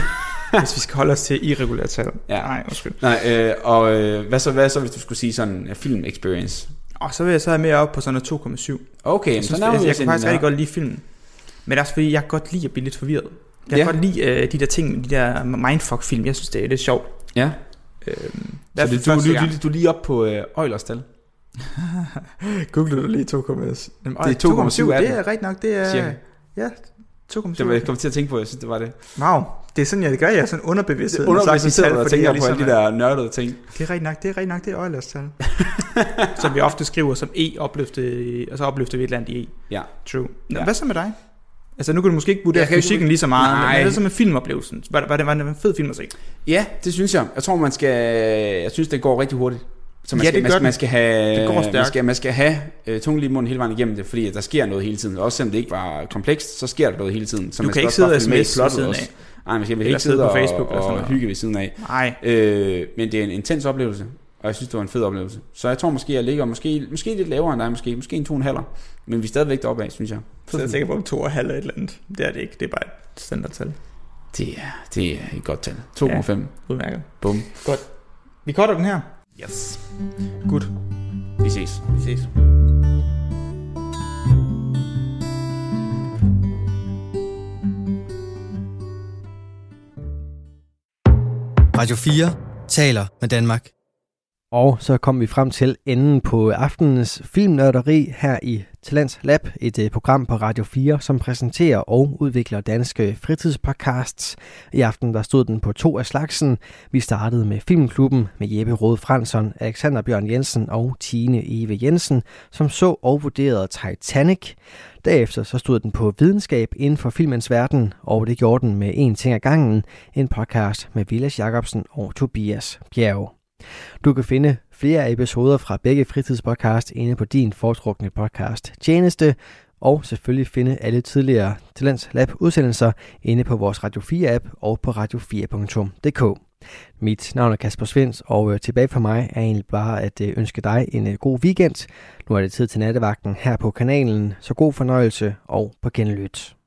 Hvis vi skal holde os til irregulære tal. Ja. Nej, undskyld. Nej, øh, og øh, hvad, så, hvad så, hvis du skulle sige sådan en film experience? Og så vil jeg så have mere op på sådan noget 2,7. Okay, Jeg, så synes, jeg, vi jeg os kan faktisk rigtig her. godt lide filmen. Men det er også fordi, jeg kan godt lide at blive lidt forvirret. Jeg kan Ja. godt lide øh, de der ting, de der mindfuck-film. Jeg synes, det er lidt sjovt. Ja, Øhm, så det, du, du, du, du er lige op på øh, Eulers tal. Googlede du lige 2,7? Det er 2,7 det er rigtigt nok. Det er, Cirka. ja, 2,7. Det var jeg kom til at tænke på, jeg synes, det var det. Wow, det er sådan, jeg gør. Jeg er sådan underbevidst. Underbevidst sidder og tænker på ligesom alle de der nørdede ting. Det er rigtigt nok, det er rigtigt nok, det er Eulers tal. som vi ofte skriver som E opløftet, og så opløfter vi et eller andet i E. Ja. True. Nå, Ja. Hvad så med dig? Altså nu kan du måske ikke vurdere fysikken lige så meget, men Nej. hvad er det så med filmoplevelsen? Var, var, det, var det en fed film at se? Ja, det synes jeg. Jeg tror, man skal... Jeg synes, det går rigtig hurtigt. Så man Ja, skal, det man, skal, man skal have, Det går man stærkt. skal, man skal have øh, tungen lige i munden hele vejen igennem det, fordi der sker noget hele tiden. Også selvom det ikke var komplekst, så sker der noget hele tiden. Så Du man kan skal ikke også sidde og sms ved siden af. Nej, man skal Eller ikke sidde på og, Facebook eller og, sådan og noget. hygge ved siden af. Nej. Øh, men det er en intens oplevelse, og jeg synes, det var en fed oplevelse. Så jeg tror måske, jeg ligger måske, måske lidt lavere end dig, måske, måske en to og en halver. Men vi er stadigvæk deroppe af, synes jeg. Så jeg er sikker på, om to og halv et eller andet. Det er det ikke, det er bare et standardtal. Det er, det er et godt tal. 2,5. Udmærket. Bum. Vi cutter den her. Yes. Godt. Vi ses. Vi ses. Radio 4 taler med Danmark. Og så kom vi frem til enden på aftenens filmnørderi her i Talents Lab, et øh, program på Radio 4, som præsenterer og udvikler danske fritidspodcasts. I aften der stod den på to af slagsen. Vi startede med Filmklubben med Jeppe Rode Fransson, Alexander Bjørn Jensen og Tine Eve Jensen, som så og vurderede Titanic. Derefter så stod den på videnskab inden for filmens verden, og det gjorde den med en ting ad gangen, en podcast med Vilas Jacobsen og Tobias Bjerg. Du kan finde flere episoder fra begge fritidspodcast inde på din foretrukne podcast tjeneste, og selvfølgelig finde alle tidligere Talents Lab udsendelser inde på vores Radio 4 app og på radio4.dk. Mit navn er Kasper Svens, og øh, tilbage for mig er egentlig bare at øh, ønske dig en øh, god weekend. Nu er det tid til nattevagten her på kanalen, så god fornøjelse og på genlyt.